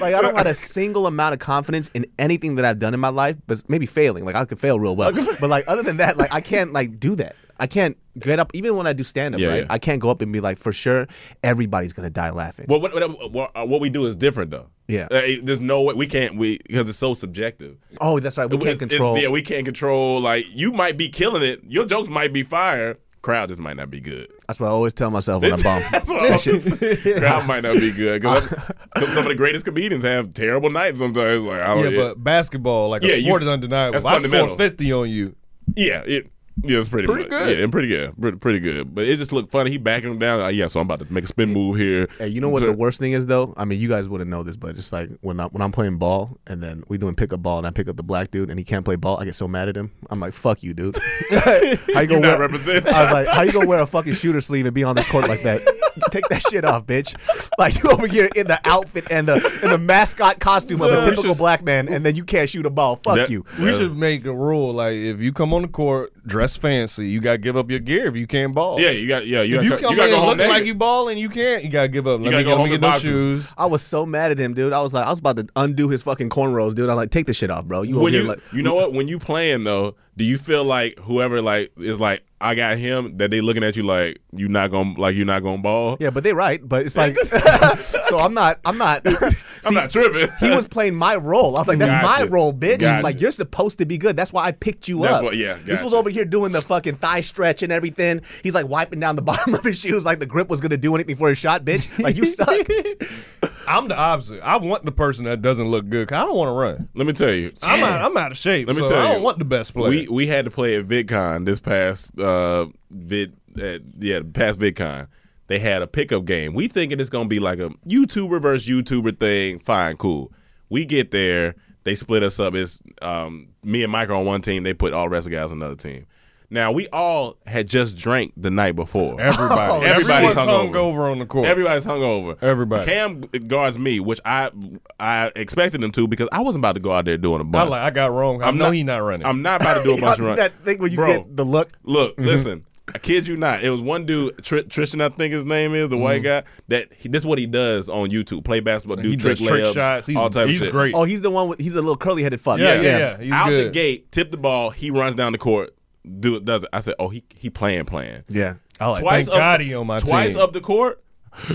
Like, like, I don't have a single amount of confidence in anything that I've done in my life, but maybe failing. Like I could fail real well, but like other than that, like I can't like do that. I can't get up even when I do stand up. Yeah, right, yeah. I can't go up and be like, for sure, everybody's gonna die laughing. Well, what, what, what, uh, what we do is different though. Yeah. Uh, there's no way we can't we because it's so subjective. oh, that's right. We It's- can't it's- control. yeah, we can't control. Like you might be killing it. Your jokes might be fire. Crowd just might not be good. that's what I always tell myself when I bomb. That's what I- Crowd might not be good. Cause some of the greatest comedians have terrible nights sometimes. Like I Yeah, don't. Yeah, but basketball, like Yeah, a you- sport, is undeniable. that's I fundamental. scored 50 on you. yeah, it. Yeah, it's pretty, Pretty much, good. Yeah, and pretty good. Pretty, pretty good. But it just looked funny. He backing him down. Like, yeah, so I'm about to make a spin move here. Hey, you know what the worst thing is though? I mean, you guys wouldn't know this, but it's like when I when I'm playing ball and then we doing pickup ball and I pick up the black dude and he can't play ball, I get so mad at him. I'm like, fuck you, dude. how you You're gonna not wear? representing. I was like, how you gonna wear a fucking shooter sleeve and be on this court like that? Take that shit off, bitch. Like you over here in the outfit and the in the mascot costume of a So- typical black man, and then you can't shoot a ball. Fuck That- you. We Yeah. should make a rule like if you come on the court, dress fancy. You gotta give up your gear if you can't ball. Yeah, you got yeah, you If you got come you got to in go home looking like naked. you balling, you can't. You gotta give up. Let gotta me go get, let home me get those boxers. shoes. I was so mad at him, dude. I was like, I was about to undo his fucking cornrows, dude. I'm like, take this shit off, bro. You over when here you like, you know what when you playing though do you feel like whoever like is like i got him that they looking at you like you not gonna like you not gonna ball yeah, but they right. But it's like, so I'm not, I'm not. i'm not tripping he was playing my role. I was like, that's Gotcha. my role, bitch. Gotcha. Like you're supposed to be good. That's why I picked you That's up. what- yeah, This was over here doing the fucking thigh stretch and everything. He's like wiping down the bottom of his shoes like the grip was gonna do anything for his shot, bitch. Like you suck. I'm the opposite. I want the person that doesn't look good. 'cause I don't want to run. let me tell you I'm out. I'm out of shape. Let me so tell you, I don't want the best player. we we had to play at VidCon this past uh vid uh, yeah past VidCon. They had a pickup game. We thinking it's gonna be like a YouTuber versus YouTuber thing. Fine, cool. We get there. They split us up. It's um, me and Mike on one team. They put all rest of the guys on another team. Now we all had just drank the night before. Everybody. Everybody's Everyone's hungover. hungover on the court. Everybody's hungover. Everybody. Cam guards me, which I I expected him to because I wasn't about to go out there doing a I bunch. I, like. I got wrong. I I'm know not- he not running. I'm not about to do a bunch of runs. that thing when you Bro. get the look. Look, Mm-hmm. listen. I kid you not. It was one dude, Tr- Tristan, I think his name is, the white guy. That he, this is what he does on YouTube: play basketball, do Mm-hmm. he trick does trick layups, shots. He's, all type he's of shit. great. Oh, he's the one with he's a little curly headed fuck. Yeah, yeah, yeah. He's Out the gate, tip the ball. He runs down the court. Do it. Does it? I said, oh, he he playing, playing. Yeah. Oh, I like, Twice thank up, God he on my twice team. up the court.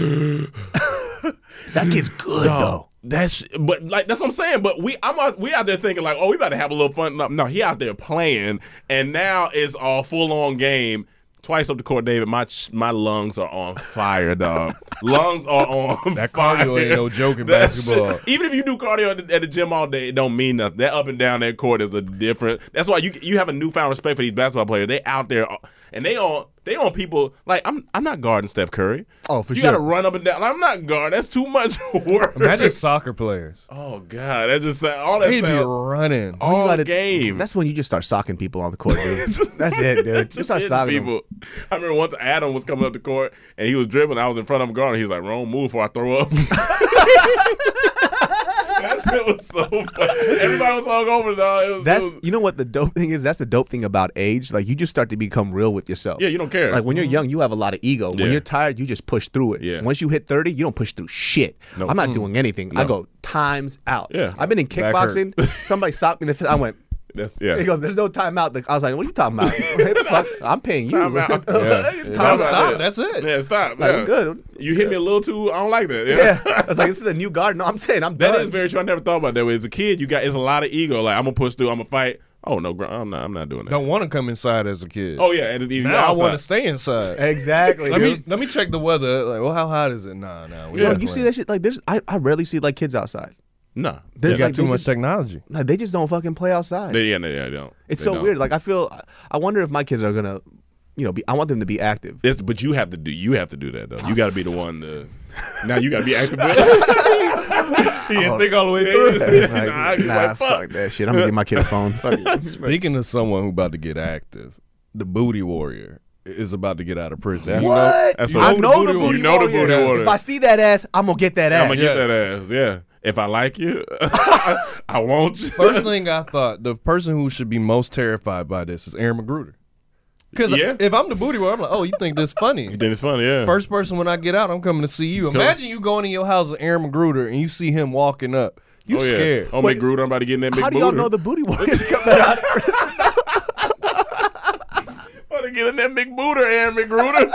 That kid's good though. That's but like that's what I'm saying. But we I'm out, we out there thinking like, oh, we about to have a little fun. No, no, he out there playing, and now it's all full on game. Twice up the court, David. My my lungs are on fire, dog. lungs are on That fire. cardio ain't no joke in That basketball. shit- even if you do cardio at the, at the gym all day, it don't mean nothing. That up and down that court is a different. That's why you you have a newfound respect for these basketball players. They out there uh, and they on they on people like I'm I'm not guarding Steph Curry. Oh, for you sure. You gotta run up and down. I'm not guarding. That's too much work. Imagine soccer players. Oh God, that just all that He'd be sounds running. all You gotta- game. That's when you just start socking people on the court, dude. That's it, dude. You Just start hitting socking them. people. I remember once Adam was coming up the court and he was dribbling. I was in front of him guarding. He was like, "Wrong move, before I throw up." that shit was so funny. Everybody was hung over, dog. It was, it That's was- you know what the dope thing is. That's the dope thing about age. Like you just start to become real with yourself. yeah, you don't care. Like when you're mm-hmm. young, you have a lot of ego. When you're tired, you just push through it. Yeah. Once you hit 30, you don't push through shit. No. I'm not mm. doing anything. I go times out. Yeah. I've been in kickboxing. Somebody socked me in the face. I went. That's yeah. He goes, "There's no timeout." I was like, "What are you talking about? Fuck, I'm paying you. Time out. Yeah. Time Time stop. Yeah. That's it. Yeah, stop. Like, yeah. I'm good. You hit me a little too. I don't like that. Yeah. Yeah. I was like, "This is a new guard." No, I'm saying I'm That done. is very true. I never thought about that way. As a kid, you got it's a lot of ego. Like I'm gonna push through. I'm gonna fight. Oh no, I'm not. I'm not doing that. Don't want to come inside as a kid. Oh yeah, and you now I want to stay inside. exactly. Let me let me check the weather. Like, well, how hot is it? Nah, nah. We Yeah. Yo, you see that shit? Like, there's I, I rarely see like kids outside. No, They're got like, too they much just- technology. Like, they just don't fucking play outside. They, yeah, they, yeah, they don't. it's They so don't. weird. Like I feel, I wonder if my kids are gonna, you know, be. I want them to be active. It's, but you have to do. You have to do that though. You got to be the one to. Now you got to be active. He didn't oh, think all the way through. It's like, Nah, you nah, like, fuck. fuck. that shit. I'm gonna give my kid a phone. Speaking of someone who about to get active, the booty warrior is about to get out of prison. You What? know- That's you a- I You know the know booty the booty warrior. warrior. If I see that ass, I'm gonna get that ass. I'm gonna get Yes. that ass. Yeah. If I like you, I want you. First thing I thought, the person who should be most terrified by this is Aaron McGruder. Because Yeah. if I'm the booty warrior, I'm like, oh, you think this funny? Then it's funny, yeah. First person when I get out, I'm coming to see you. Imagine you going in your house with Aaron McGruder and you see him walking up. You oh, yeah. scared. Oh, Wait, McGruder, I'm about to get in that big How do y'all booty. know the booty warriors coming out? about to get in that big booter, Aaron McGruder.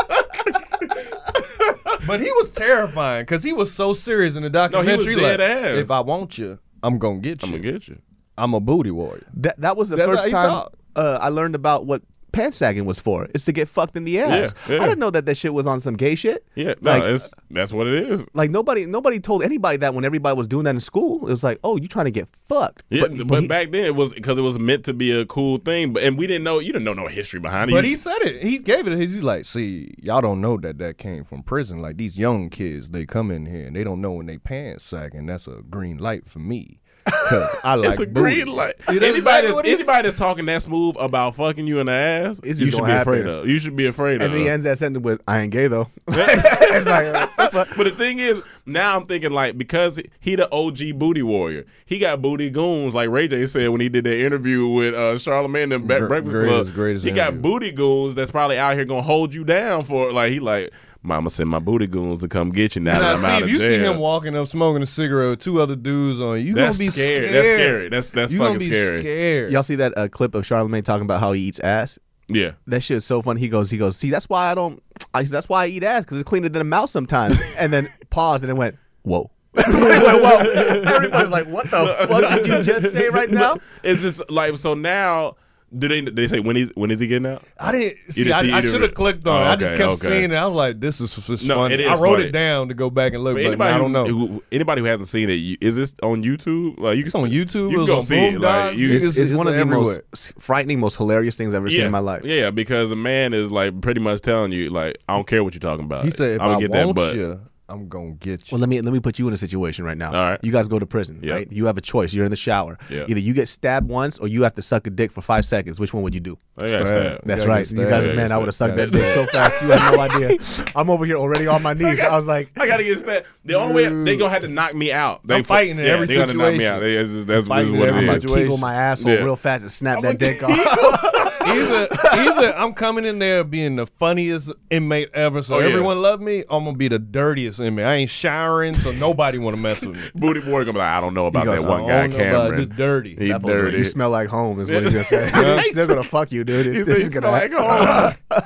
But he was terrifying because he was so serious in the documentary. dead like, ass. If I want you, I'm gonna get you. I'm gonna get you. I'm a booty warrior. That that was the That's first time uh, I learned about what pants sagging was for. It's to get fucked in the ass. Yeah, yeah. I didn't know that that shit was on some gay shit. Yeah, no, Like, it's that's what it is. Like nobody nobody told anybody that when everybody was doing that in school. It was like, oh, you trying to get fucked. Yeah, but, he- back then it was because it was meant to be a cool thing, but and we didn't know you didn't know no history behind it. But You- he said it. He gave it. He's like, see, y'all don't know that that came from prison. Like these young kids, they come in here and they don't know when they pants sagging. That's a green light for me. 'Cause I like it's a booty. green light. You know Anybody, exactly that's, anybody that's talking that smooth about fucking you in the ass, It's you should gonna be afraid of. You should be afraid And of. then he ends that sentence with, "I ain't gay though." it's like, what the fuck? But the thing is, now I'm thinking like because he the OG booty warrior, he got booty goons like Ray J said when he did that interview with uh, Charlamagne and Bre- Breakfast greatest- Club. greatest he got booty goons that's probably out here gonna hold you down for like he like, Mama send my booty goons to come get you now Now, that I'm see, out if of you jail. see him walking up smoking a cigarette with two other dudes on, you that's gonna be scary. scared. That's scary. That's that's you fucking gonna be scary. scared. Y'all see that uh, clip of Charlamagne talking about how he eats ass? Yeah. That shit is so funny. He goes, he goes, see, that's why I don't. I, that's why I eat ass because it's cleaner than a mouse sometimes. and then paused and then went, whoa. Everybody went, whoa. Everybody's like, what the fuck did you just say right now? It's just like so now. Do they they say when he's when is he getting out? I didn't see. didn't I, I should have clicked on it. Oh, I just okay, kept okay. seeing it. I was like, "This is just No, funny." it is I wrote funny. it down to go back and look, For but anybody I don't know. who, who anybody who hasn't seen it, you, is this on YouTube? Like you it's can on YouTube. You it can go on see it. Like you, It's, It's- it's it's one of the everywhere. most frightening, most hilarious things I've ever seen in my life. Yeah, because a man is like pretty much telling you, like, I don't care what you're talking about. He said, "If I'm I gonna get that want butt. you, I'm gonna get you." Well, let me let me put you in a situation right now. All right. You guys go to prison, Yeah. right? You have a choice. You're in the shower. Yeah. Either you get stabbed once or you have to suck a dick for five seconds. Which one would you do? Yeah, Stab. stab. Right. get You guys, stabbed. man, I would have sucked that Gotta dick so fast. You have no idea. I'm over here already on my knees. I was like, I gotta get stabbed. The only way they gonna have to knock me out. They I'm fighting in yeah, every they gotta knock me out. They- That's, that's, what in it every. I'm gonna situation. kegel my asshole Yeah. real fast and snap that dick off. either either I'm coming in there being the funniest inmate ever, so Oh, yeah. everyone love me. Or I'm gonna be the dirtiest inmate. I ain't showering, so nobody want to mess with me. Booty boy gonna be like, I don't know about goes, that one guy, don't know about Cameron. the dirty. He That fool goes, dirty. You smell like home is what he's gonna say. He's still gonna fuck you, dude. He This, said this is gonna like happen. home.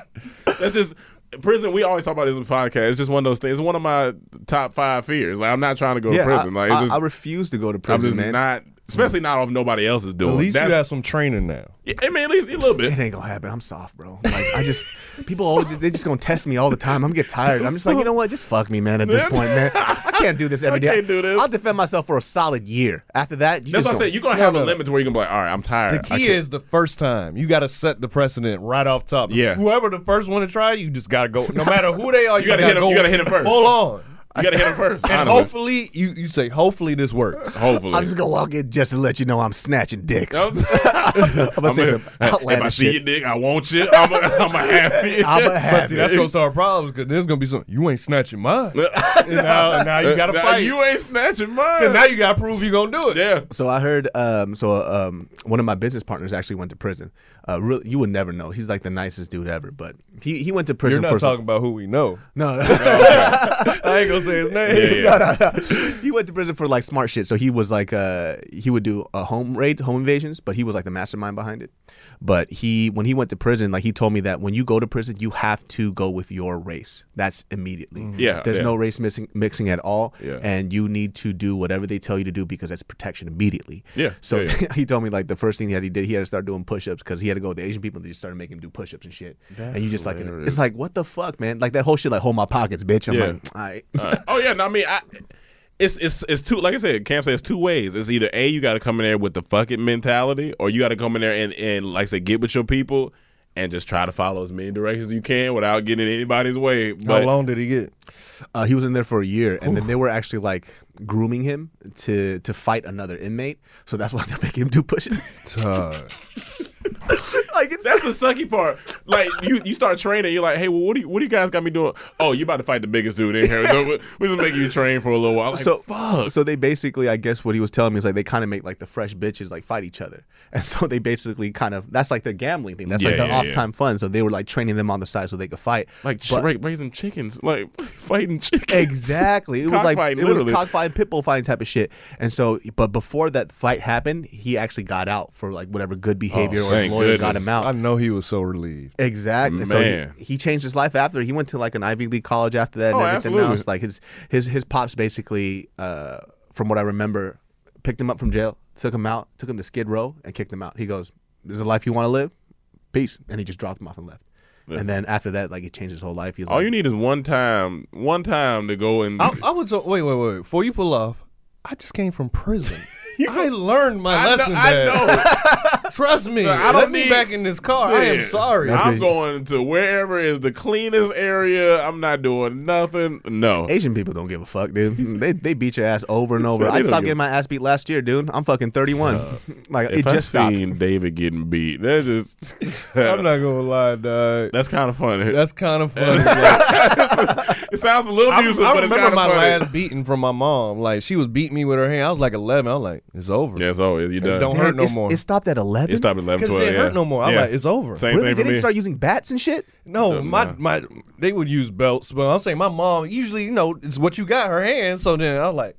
That's just prison. We always talk about this in the podcast. It's just one of those things. It's one of my top five fears. Like I'm not trying to go Yeah, to prison. I, Like it's I- just, I refuse to go to prison, I'm just man. not, especially not if nobody else is doing. At least That's, you have some training now. Yeah, I mean, at least a little bit. It ain't gonna happen. I'm soft, bro. Like I just people always they just gonna test me all the time. I'm gonna get tired. I'm just like, you know what? Just fuck me, man. At this point, man, I can't do this every day. I can't do this. I'll defend myself for a solid year. After that, you That's just what I gonna- said. You're gonna have no, a limit to where you can be like, all right, I'm The tired. I key can't- is the first time. You got to set the precedent right off top. Yeah. Whoever the first one to try, you just got to go. No matter who they are, you, gotta gotta hit 'em- go. you gotta hit 'em first. Hold on. You gotta hit him first. And hopefully, you, you say, hopefully this works. hopefully. I'm just gonna walk in just to let you know I'm snatching dicks. I'm I'm gonna say some if I outlandish see your dick, I want you. I'm a, I'm a happy. I'm a But happy. see, that's gonna start problems because there's gonna be some. You ain't snatching mine. and now, now you gotta Now, fight. You ain't snatching mine. 'Cause now you gotta prove you gonna do it. yeah. So I heard. Um, so um, one of my business partners actually went to prison. Uh, really, you would never know. He's like the nicest dude ever. But he he went to You're prison not for some- talking about who we know. no. I ain't gonna say his name. Yeah, yeah. he went to prison for like smart shit. So he was like, uh, he would do a home raid, home invasions, but he was like the mastermind behind it. But he, when he went to prison, like he told me that when you go to prison, you have to go with your race. That's immediately. Yeah, There's yeah. no race mixing, mixing at all. Yeah. And you need to do whatever they tell you to do because that's protection immediately. Yeah, So yeah, yeah. he told me like the first thing that he did, he had to start doing push ups because he had to go with the Asian people. They just started making him do push ups and shit. and you just like, it's like, what the fuck, man? Like that whole shit, like hold my pockets, bitch. I'm Yeah. like, all right. Uh, oh yeah, no, I mean, I, it's it's it's two. Like I said, Cam says two ways. It's either a you got to come in there with the fuck it mentality, or you got to come in there and and like I said, get with your people and just try to follow as many directions as you can without getting anybody's way. How long did he get? Uh, he was in there for a year, and then they were actually like grooming him to to fight another inmate. So that's why they're making him do push-ups. Like it's that's the sucky part. Like you, you start training. You're like, hey, well, what do you, what do you guys got me doing? Oh, you about to fight the biggest dude in here? We- we just make you train for a little while. Like, so fuck. So they basically, I guess, what he was telling me is like they kind of make like the fresh bitches like fight each other, and so they basically kind of that's like their gambling thing. That's Yeah, like their yeah, off time fun. So they were like training them on the side so they could fight. like But- ra- raising chickens, like fighting chickens. Exactly. It was like Cockfighting, it was literally. cockfighting, pitbull fighting type of shit. And so, but before that fight happened, he actually got out for like whatever good oh, behavior or Oh, thank lawyer got him out. I know he was so relieved. Exactly. So he, he changed his life after. He went to like an Ivy League college after that and Oh, everything absolutely. else. Like his his his pops basically, uh, from what I remember, picked him up from jail, took him out, took him to Skid Row, and kicked him out. He goes, "This is the life you want to live? Peace." And he just dropped him off and left. And then after that, like it changed his whole life. He's All like, you need is one time, one time to go and. I, I was uh, wait, wait, wait. Before you pull off, I just came from prison. I learned my I know, lesson. I know. Trust me. I I don't don't me need- back in this car. I am Yeah. sorry. That's I'm good. going to wherever is the cleanest area. I'm not doing nothing. No. Asian people don't give a fuck, dude. they they beat your ass over and over. They I don't stopped give- getting my ass beat last year, dude. I'm fucking 31. Uh, like If it I just stopped. seen David getting beat, that just I'm not gonna lie, dog. that's kind of funny. That's kind of funny. like, it sounds a little I, abusive, I but it's remember kind of my funny. last beating from my mom. Like she was beating me with her hand. I was like 11. I was like, it's over. yeah, so you done. don't Damn, hurt no it's- more. It stopped at 11. It stopped at 11, Because it 12. didn't yeah. hurt no more. I'm Yeah. like, it's over. Same really? thing They for me. didn't start using bats and shit. No, my nah. my they would use belts, but I'm saying my mom usually, you know, it's what you got her hand. So then I was like,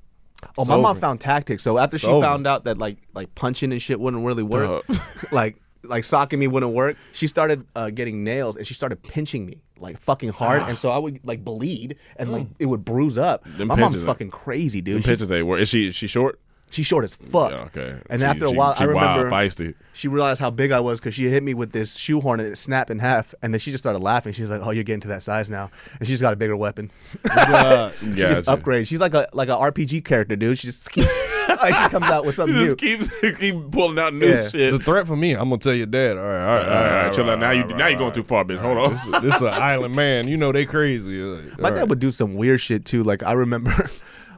Oh, It's my mom over. found tactics. So after she over. found out that like like punching and shit wouldn't really work, Dog. like like socking me wouldn't work, she started uh, getting nails and she started pinching me like fucking hard, and so I would like bleed and like it would bruise up. Them my mom's pinches are- fucking crazy, dude. Them She's, pitches ain't work. Is she is she short? She's short as fuck. Yeah, okay. And She- after a she- while, she I remember wild, feisty. she realized how big I was because she hit me with this shoehorn and it snapped in half. And then she just started laughing. She's like, "Oh, you're getting to that size now." And she just got a bigger weapon. God. She just upgrades. She's like a like a RPG character, dude. She just keep, like she comes out with She something new. just keeps keep pulling out new Yeah. shit. the threat for me, I'm gonna tell your dad. All right, all right, all right, all right, chill out. Now you now you're going too far, bitch. Hold on. This, this is an island man. You know they crazy. Like, My all dad would do some weird shit too. Like I remember,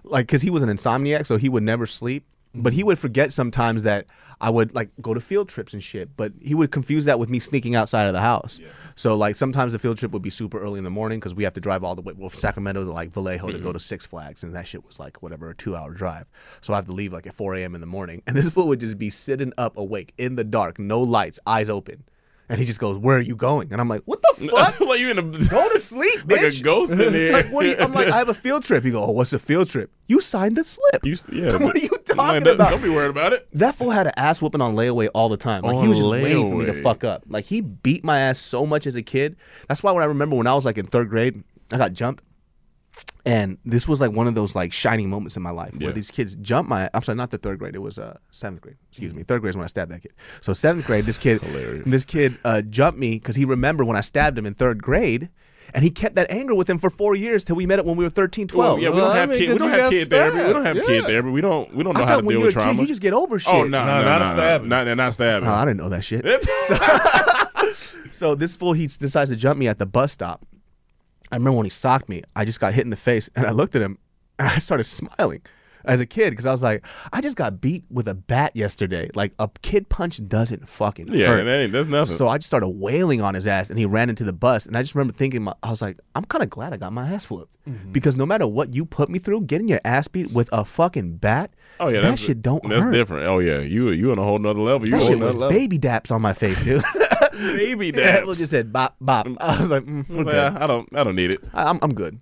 like because he was an insomniac, so he would never sleep. But he mm-hmm. would forget sometimes that I would like go to field trips and shit. But he would confuse that with me sneaking outside of the house. So like sometimes the field trip would be super early in the morning because we have to drive all the way well, from Sacramento to like Vallejo to go mm-hmm. to Six Flags, and that shit was like whatever a two hour drive. So I have to leave like at 4 a.m. in the morning, and this fool would just be sitting up awake in the dark, no lights, eyes open. And he just goes, "Where are you going?" And I'm like, "What the fuck? like you in a Go to sleep, like bitch." a ghost in there. like, what do you, I'm like, I have a field trip. You go, oh, what's a field trip? You signed the slip. You, yeah, What are you talking about? Don't be worried about it. that fool had an ass whooping on layaway all the time. Like he was just waiting for me to fuck up. Like he beat my ass so much as a kid. That's why when I remember when I was like in third grade, I got jumped. And this was like one of those like shining moments in my life Yeah. where these kids jumped my. I'm sorry, not the third grade. It was uh seventh grade. Excuse me. Third grade is when I stabbed that kid. So seventh grade, this kid, this kid uh, jumped me because he remembered when I stabbed him in third grade, and he kept that anger with him for four years till we met it when we were 13, 12. Well, yeah, we don't I have mean, kid. We 'cause don't have got kid therapy. We don't have stabbed. kid Yeah. therapy. We don't. We don't know I how to when deal you're a with kid, trauma. you just get over shit. Oh no, No, no, not a no, stabbing. no, no, not stabbing. Oh, I didn't know that shit. So this fool he decides to jump me at the bus stop. I remember when he socked me, I just got hit in the face, and I looked at him, and I started smiling as a kid because I was like, I just got beat with a bat yesterday. Like a kid punch doesn't fucking yeah, hurt. that ain't, that's nothing. So I just started wailing on his ass, and he ran into the bus. And I just remember thinking, I was like, I'm kind of glad I got my ass whooped Mm-hmm. because no matter what you put me through, getting your ass beat with a fucking bat, oh yeah, that that's, shit don't That's hurt. different. Oh yeah, you you on a whole nother level. You That on shit was level. baby daps on my face, dude. baby daps. it just said bop bop. I was like, mm, we're. Well, I don't. I don't need it. I- I'm I'm good.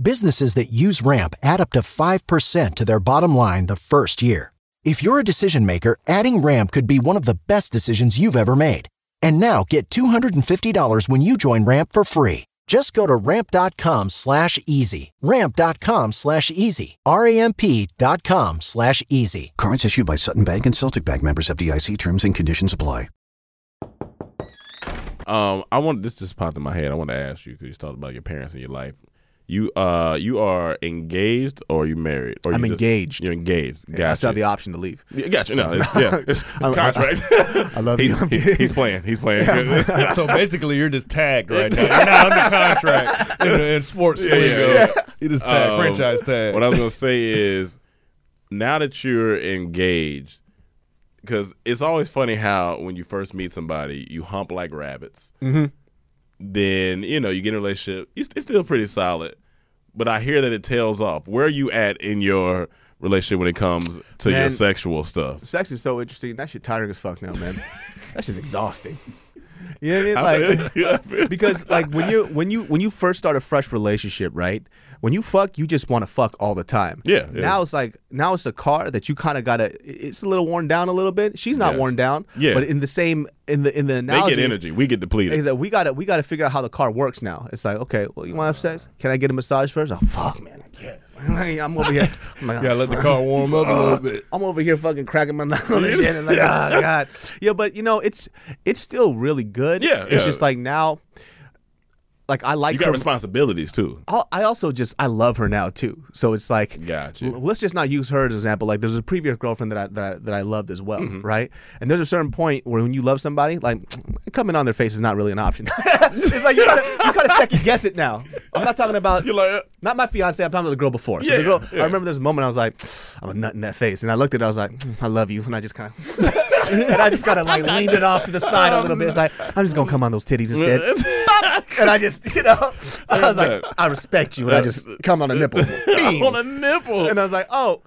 Businesses that use Ramp add up to 5% to their bottom line the first year. If you're a decision maker, adding Ramp could be one of the best decisions you've ever made. And now get $250 when you join Ramp for free. Just go to ramp.com slash easy. Ramp.com slash easy. R-A-M-P.com slash easy. Cards issued by Sutton Bank and Celtic Bank members FDIC terms and conditions apply. Um, I want this just popped in my head. I want to ask you because you talked about your parents in your life. You uh, you are engaged or you married? Or I'm you just- engaged. You're engaged. Yeah, I still have the option to leave. Yeah, gotcha. No, it's, yeah, it's I'm- I- contract. I love he's, you. He- he's playing. He's playing. so basically, you're just tagged right now. You're not under contract in, in sports Yeah, lingo. yeah. You just tag, Um, franchise tag. What I was gonna say is, now that you're engaged, because it's always funny how when you first meet somebody, you hump like rabbits. Mm-hmm. Then you know you get in a relationship. It's, it's still pretty solid, but I hear that it tails off. Where are you at in your relationship when it comes to your sexual stuff? Sex is so interesting. That shit tiring as fuck now, man. that shit's exhausting. You know what I mean? Like, Yeah, I feel- because like when you when you when you first start a fresh relationship, right? When you fuck, you just want to fuck all the time. Yeah, yeah. Now it's like now it's a car that you kind of gotta. It's a little worn down a little bit. She's not Yeah. worn down. Yeah. But in the same in the in the analogy, they get energy. We get depleted. is that we gotta we gotta figure out how the car works now. It's like okay, well you want to have sex? Can I get a massage first? Oh fuck, man, I can't. I'm over here. I'm like, Gotta oh, let the car warm up a little bit. I'm over here fucking cracking my knuckles and like, oh god. Yeah, but you know, it's it's still really good. Yeah, It's yeah. just like now, like I like you got her. responsibilities too. I'll- also just I love her now too. So it's like, Gotcha. let's just not use her as an example. Like there's a previous girlfriend that I that I, that I loved as well, Mm-hmm. right? And there's a certain point where when you love somebody, like coming on their face is not really an option. it's like you gotta you gotta second guess it now. I'm not talking about You're like, uh, not my fiance. I'm talking about the girl before. So Yeah, the girl, yeah. I remember there's a moment I was like, I'm a nut in that face, and I looked at it. I was like, "Mm, I love you, and I just kind of, and I just kind of like leaned it off to the side a little bit. It's like I'm just gonna come on those titties instead, and I just, you know, I was like, I respect you, and I just come on a nipple, on a nipple. and I was like, oh.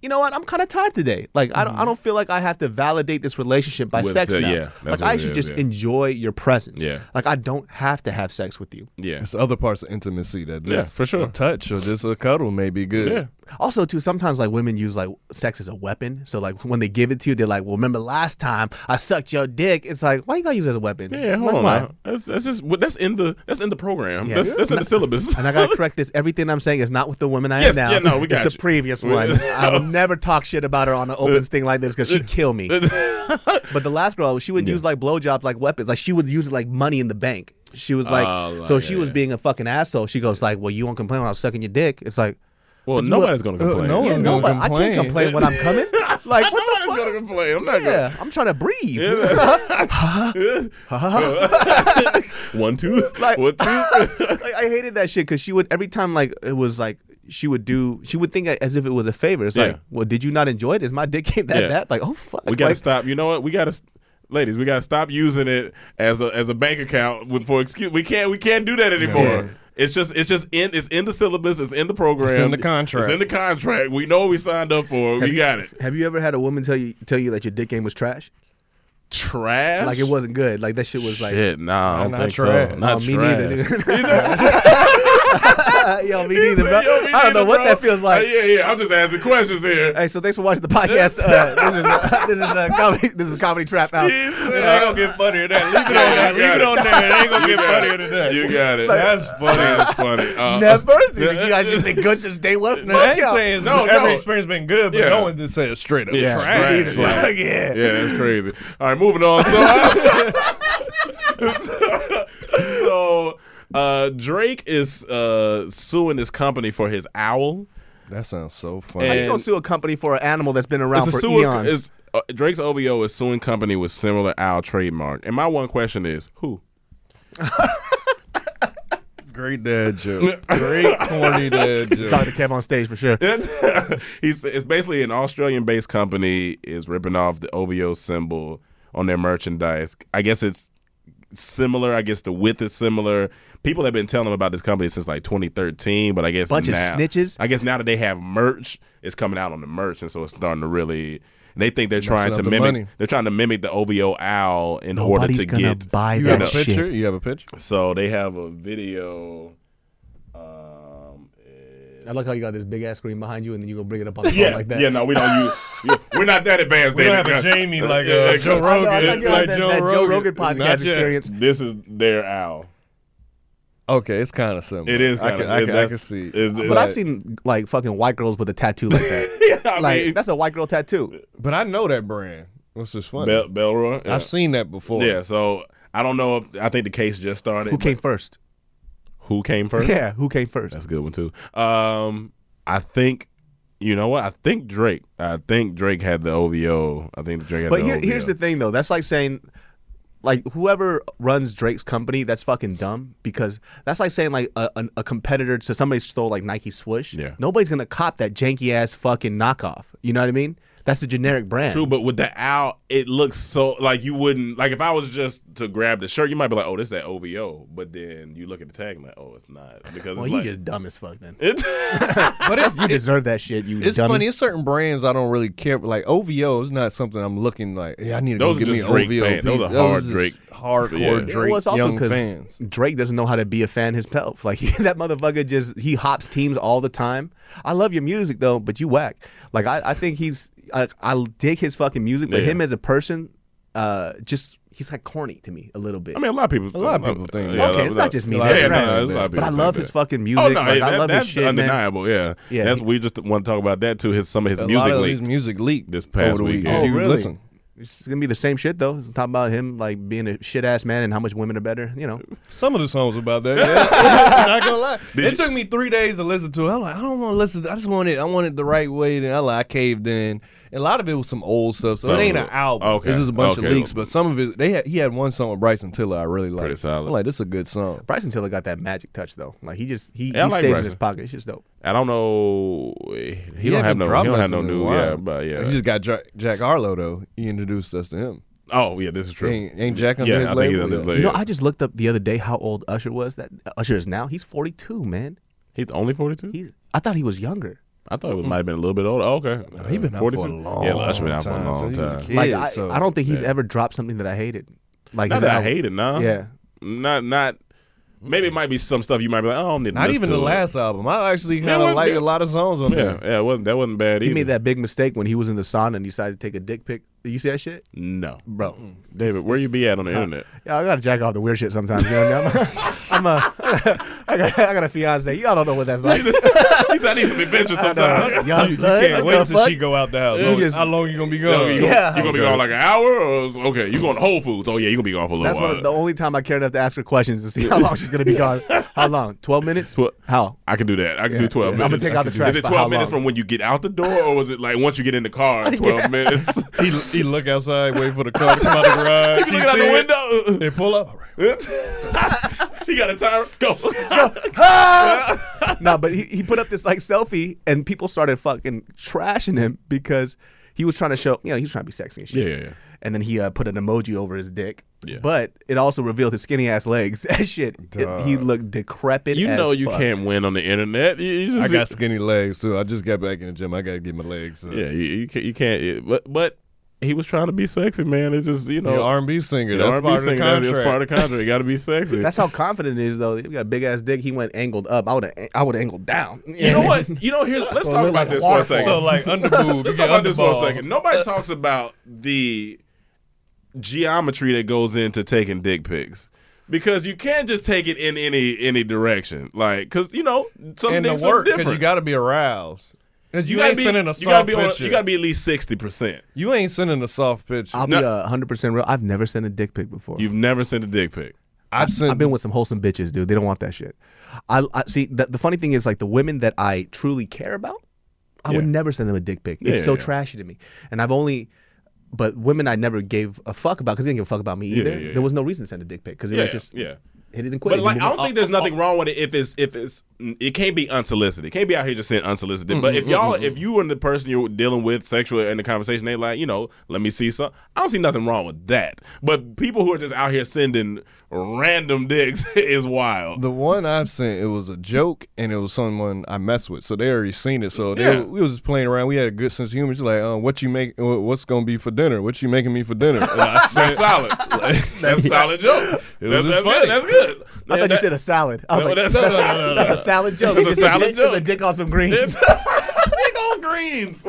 You know what? I'm kind of tired today. Like I don't, I mm-hmm. don't feel like I have to validate this relationship by With sex the- now. yeah, that's like what I it should is, just yeah. enjoy your presence. Yeah. Like I don't have to have sex with you. yeah. It's other parts of intimacy that Yeah, for sure. a touch or just a cuddle may be good. Yeah. Also, too, sometimes like women use like sex as a weapon. So like when they give it to you, they're like, "Well, remember last time I sucked your dick?" It's like, why you gotta use it as a weapon? Yeah, hold Like, on. why? That's, that's just that's in the that's in the program. Yeah. That's, that's in the syllabus. And I gotta correct this. Everything I'm saying is not with the woman I Yes, am now. yeah, no, we it's got the previous one. I will never talk shit about her on an open thing like this because she'd kill me. But the last girl, she would use like blowjobs like weapons. Like she would use it like money in the bank. She was like, oh, so like, she yeah, was yeah. being a fucking asshole. She goes like, well, you won't complain when I was sucking your dick. It's like, well, nobody's gonna Uh, complain. no yeah, one's gonna but I can't complain. complain when I'm coming. Like, what the fuck? gonna complain. I'm not gonna. Yeah, I'm trying to breathe. gonna. One two. Like- One two. like, I hated that shit because she would every time like it was like she would do she would think as if it was a favor. It's like, well, did you not enjoy it? Is my dick game that Yeah. bad? Like, oh fuck, we gotta like, stop. You know what? We gotta. Ladies, we gotta stop using it as a as a bank account with for excuse. We can't we can't do that anymore. Yeah. It's just it's just in it's in the syllabus. It's in the program. It's in the contract. It's in the contract. We know we signed up for. it. We got it. Have you ever had a woman tell you tell you that your dick game was trash? Trash. Like it wasn't good. Like that shit was like. Shit, nah, I don't Not think trash. so. Not Oh, me trash. neither. Yo, me neither, bro. Yo, me I don't know what bro. that feels like. Uh, yeah, yeah. I'm just asking questions here. Hey, so thanks for watching the podcast. Uh, this is uh, this is uh, comedy. This is comedy trap house. He said- It ain't gonna get funnier than that. Leave it on that. Leave it on there. It ain't gonna You get got funnier than that. You got it. That's funny. That's funny. Uh, Never. You guys just been good since day one. No, I ain't saying No, no, every no. experience been good, but Yeah. no one just said straight up. Yeah, trash. trash. Like, Like- yeah. Yeah, that's crazy. All right, moving on. So, uh, so uh, Drake is uh, suing this company for his owl. That sounds so funny. How you And- gonna sue a company for an animal that's been around It's for a eons? it's, uh, Drake's OVO is suing company with similar owl trademark. And my one question is, who? Great dad joke. Great corny dad joke. Talking to Kev on stage for sure. He's it's basically an Australian based company is ripping off the OVO symbol on their merchandise. I guess it's similar. I guess the width is similar. People have been telling them about this company since like 2013, but I guess Bunch of now, snitches. I guess now that they have merch, it's coming out on the merch, and so it's starting to really. They think they're Messing trying to the mimic. money. They're trying to mimic the OVO owl in Nobody's order to gonna get. buy You that have a shit. picture? You have a picture? So they have a video. Um, I like how you got this big ass screen behind you, and then you go bring it up on the phone Yeah, like that. yeah. No, we don't use. yeah, We're not that advanced. We don't have a Jamie like uh, yeah, Joe I know, I Rogan. thought you like that, that Joe Rogan podcast yet. experience. This is their owl. Okay, it's kind of similar. It is I kinda- can, I can, I can see. it's- But it's- I've seen like fucking white girls with a tattoo like that. I like mean, that's a white girl tattoo. But I know that brand. What's is funny. Bel- Bellroy. Yeah. I've seen that before. Yeah, so I don't know. If, I think the case just started. Who came first? Who came first? Yeah, who came first? That's a good one too. Um, I think you know what? I think Drake. I think Drake had the OVO. I think Drake had But the here, OVO. here's the thing, though. That's like saying, like, whoever runs Drake's company, that's fucking dumb because that's like saying, like, a, a, a competitor to somebody stole, like, Nike swoosh. Yeah. Nobody's to cop that janky ass fucking knockoff. You know what I mean? That's a generic brand. True, but with the owl, it looks so like you wouldn't like if I was just to grab the shirt, you might be like, "Oh, this is that OVO," but then you look at the tag and like, "Oh, it's not," because well, it's you like, just dumb as fuck then. it, But it's, You deserve that shit, you it's dummy. funny. It's certain brands I don't really care. Like OVO is not something I'm looking like. Yeah, I need to Those go are get me just an Drake OVO. fans. Those are hard just Drake- hardcore Yeah. Drake well, it's also young because fans. Drake doesn't know how to be a fan himself. Like that motherfucker just he hops teams all the time. I love your music though, but you whack. Like I, I think he's I, I dig his fucking music, but Yeah. him as a person, uh, just he's like corny to me a little bit. I mean, a lot of people. A lot of people think yeah, that. okay, it's not just me. Yeah, That's yeah, right. no, there's a lot of but I love his that. fucking music. Oh no, like, yeah, I that- love that's his shit, man. undeniable. Yeah, Yeah, That's he- we just want to talk about that too. His some of his A music lot of leaked. his music leaked this past over the weekend. Oh, really? Listen, It's gonna be the same shit though. It's talking about him like being a shit ass man and how much women are better. You know, some of the songs about that. Yeah. Not gonna lie. Did it you- took me three days to listen to it. I'm like, I don't want to listen. To, I just want it. I want it the right way. Then I like, I caved in. And a lot of it was some old stuff, so it ain't an album. okay, It's just a bunch okay. of leaks. But some of it, they had, he had one song with Bryson Tiller I really liked. Pretty solid. I'm like, this is a good song. Bryson Tiller got that magic touch though. Like he just he, Yeah, I he like stays in his pocket. It's just dope. I don't know. He, don't have no. He don't have no nothing in a new. while. Yeah, but yeah. He just got Jack, Jack Harlow though. He introduced us to him. oh yeah, this is true. Ain't, ain't Jack under yeah, his I think he's label? under his label. You know, I just looked up the other day how old Usher was. That Usher is now. He's 42, man. He's only forty two. He's I thought he was younger. I thought it might have been a little bit older. Oh, okay, he been out for a 42? long Yeah, Usher been out for a time, long since he was a time. kid. Like Yeah, I, so- I don't think he's ever dropped something that I hated. Like Not his that I album- hate it, no. Yeah. Not not. Maybe it might be some stuff you might be like, oh, I don't need to Not listen even the it. last album. I actually kind well, of like a lot of songs on Yeah, there. yeah, it wasn't that wasn't bad either. He made that big mistake when he was in the sauna and decided to take a dick pic. Did you see that shit, No, bro? David, where you be at on the internet? Yeah, I gotta jack off the weird shit sometimes. You know what I mean? I'm uh, a, I got, I got a fiance. Y'all don't know what that's like. he said I need some adventure sometimes. Young You blood, can't what wait the till fuck? she go out the house. Long- just- How long you gonna be Yo, gone? you, Yeah. gonna, you gonna be gone like an hour, or okay, you going to Whole Foods? Oh yeah, you gonna be gone for a little That's while. one of the only time I care enough to ask her questions to see how long she's gonna be gone. How long? Twelve minutes? Tw- How? I can do that. I can Yeah, do twelve yeah. I'ma take out the trash. Is it twelve minutes from when you get out the door, or was it like once you get in the car? Twelve minutes. He, he look outside, wait for the car to come out the garage. You looking out the window. They pull up. All right. he got a tire. Go. Go. no, but he, he put up this like selfie and people started fucking trashing him because he was trying to show, you know, he was trying to be sexy and shit. Yeah, yeah, yeah. And then he uh, put an emoji over his dick. Yeah. But it also revealed his skinny ass legs. That shit, it- he looked decrepit. You as know you fuck. can't win on the internet. You, you I just, got skinny legs too. I just got back in the gym. I got to get my legs. up. Yeah, you, you can't. You can't it- but but he was trying to be sexy, man. It's just you know. You're R&B singer. That's R&B part of the singer, that's- contract. That's part of the contract. You got to be sexy. That's how confident he is, though. He got a big ass dick. He went angled up. I would have, I would have angled down. you know what? You know, here's let's So talk about like this for a second. So like under boob, Let's talk about this for a underball. second. Nobody talks about the geometry that goes into taking dick pics. Because you can't just take it in any any direction, like because you know some and dicks the work because different. you got to be aroused. Because you, ain't be, sending a you soft gotta be on, you gotta be at least sixty percent. You ain't sending a soft picture. I'll No. be a hundred percent real. I've never sent a dick pic before. You've never sent a dick pic. I've sent. I've been with some wholesome bitches, dude. They don't want that shit. I, I see. The, the funny thing is, like the women that I truly care about, I would never send them a dick pic. Yeah, it's so yeah. trashy to me. And I've only, but women I never gave a fuck about because they didn't give a fuck about me Yeah, either. yeah, yeah. There was no reason to send a dick pic because it Yeah, was just yeah. Hit it and quit. But it. like, I don't think there's nothing wrong with it if it's if it's it can't be unsolicited. It can't be out here just saying unsolicited. Mm-hmm, but if y'all, mm-hmm, if mm-hmm. you and the person you're dealing with sexually in the conversation, they like, you know, let me see some. I don't see nothing wrong with that. But people who are just out here sending random dicks is wild. The one I've seen, it was a joke, and it was someone I messed with, so they already seen it. So they, Yeah. we was just playing around. We had a good sense of humor. She's like, uh, "What you make? What's gonna be for dinner? What you making me for dinner?" And I said, That's solid. That's a solid joke. It was that's, just that's funny. good. That's good. I thought you said a salad. I was No, like, that's- that's, no, no, no, no, that's a salad joke. That's a It's salad dick, joke. It's a dick on some greens. It's big on greens.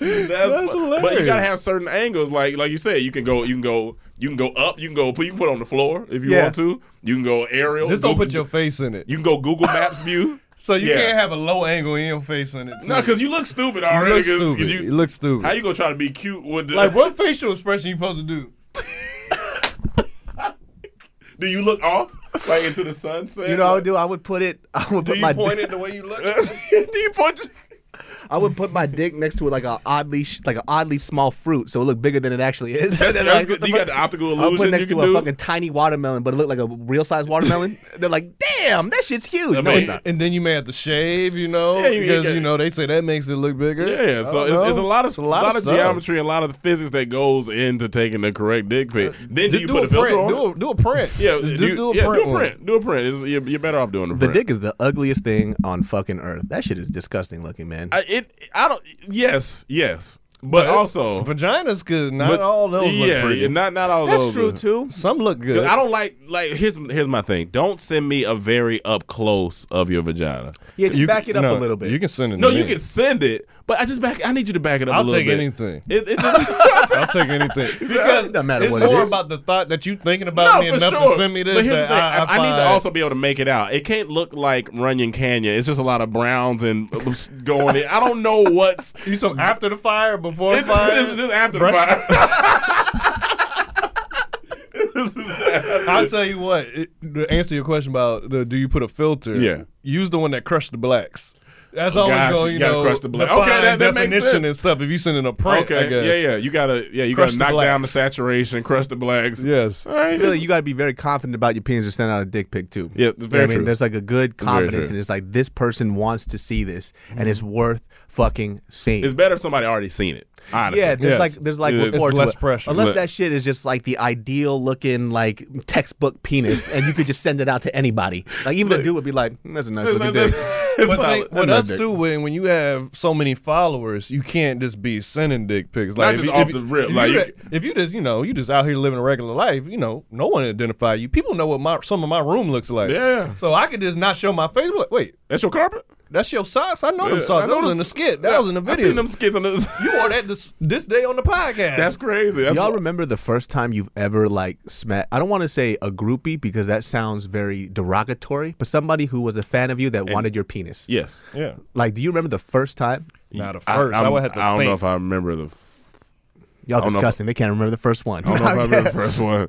That's, fu- But you gotta have certain angles, like like you said, you can go, you can go, you can go up, you can go, you can put it on the floor if you Yeah. want to. You can go aerial. "Just don't Google- put your face in it." You can go Google Maps view. So you Yeah. can't have a low angle in your face in it. Too. No, because you look stupid you already. look 'cause stupid. You, You, look stupid. how you gonna try to be cute with the? like what facial expression you supposed to do? do you look off like into the sunset? You know, what I would do. I would put it. I would Do put you my. point dick- it the way you look? do you point? I would put my dick next to it like a oddly, sh- like an oddly small fruit, so it looked bigger than it actually is. That's, that's like, good. the You got the optical illusion. I'll illusion. put it next to a do. fucking tiny watermelon, but it looked like a real size watermelon. They're like, damn, that shit's huge. I no, it's not. and then you may have to shave, you know, Yeah, you- because you- you know they say that makes it look bigger. Yeah, I so it's, it's a lot of It's a lot, of, stuff. geometry, and a lot of the physics that goes into taking the correct dick pic. Uh, then do Just you do put a a filter print. on Do a, do a print. Yeah, Just do, do a yeah, print. do a print. Do a print. You're, you're better off doing a The print. dick is the ugliest thing on fucking earth. That shit is disgusting looking, man. I, it. I don't. Yes, yes, but, also, vaginas good. not but all those yeah, look pretty. yeah, not not all That's those. true are- too. Some look good. I don't like like here's here's my thing. Don't send me a very up close of your vagina. Yeah, just You back can- it up no, a little bit. You can send it. No, to you me. can send it, but I just back. I need you to back it up I'll a little take bit. anything. It, it just, I'll take anything. because it doesn't matter It's what more is. about the thought that you thinking about no, me enough sure. to send me this. But here's the thing: I, I, I, need to also be able to make it out. It can't look like Runyon Canyon. It's just a lot of browns and going in. I don't know what's. You so after the fire, before the fire. this is after the fire. This is after- I'll tell you what. It, to answer your question about the, do you put a filter? Yeah. Use the one that crushed the blacks. That's Oh, always gotcha. going. You You, gotta know, crush the black. Okay, that- that makes definition sense. and stuff. If you send in a print, I okay, guess. yeah, yeah. You gotta, yeah, you Crush gotta the knock down the saturation, crush the blacks. Yes. All right. I feel like you got to be very confident about your penis to send out a dick pic too. Yeah, it's You know very what I mean, there's like a good confidence, and it's like this person wants to see this, and it's worth fucking seeing. It's better if somebody already seen it. Honestly. yeah, there's Yes. like there's like It's less pressure. Unless Look. that shit is just like the ideal looking like textbook penis, and you could just send it out to anybody. Like even a dude would be like, "Mm, "That's a nice looking dick." It's But solid. think, with That's us dick. too, when when you have so many followers, you can't just be sending dick pics. Not Like just if, off if, the rip, If, like you, you if you just you know you just out here living a regular life, you know no one identify you. People know what my some of my room looks like. Yeah. So I could just not show my face. Like, wait, That's your carpet. that's your socks. I know Yeah, them socks. I That know was in the skit. That Yeah, was in the video. I video. seen them skits on this. You wore that this this day on the podcast. That's crazy. That's Y'all remember the first time you've ever like smacked? I don't want to say a groupie because that sounds very derogatory, but somebody who was a fan of you that wanted your penis. Yes. yeah. Like, do you remember the first time? Not a I, first. I, I'm- would have to I don't think. know if I remember the. f- Y'all I don't know if- disgusting. They can't remember the first one. I don't know if I remember the first one.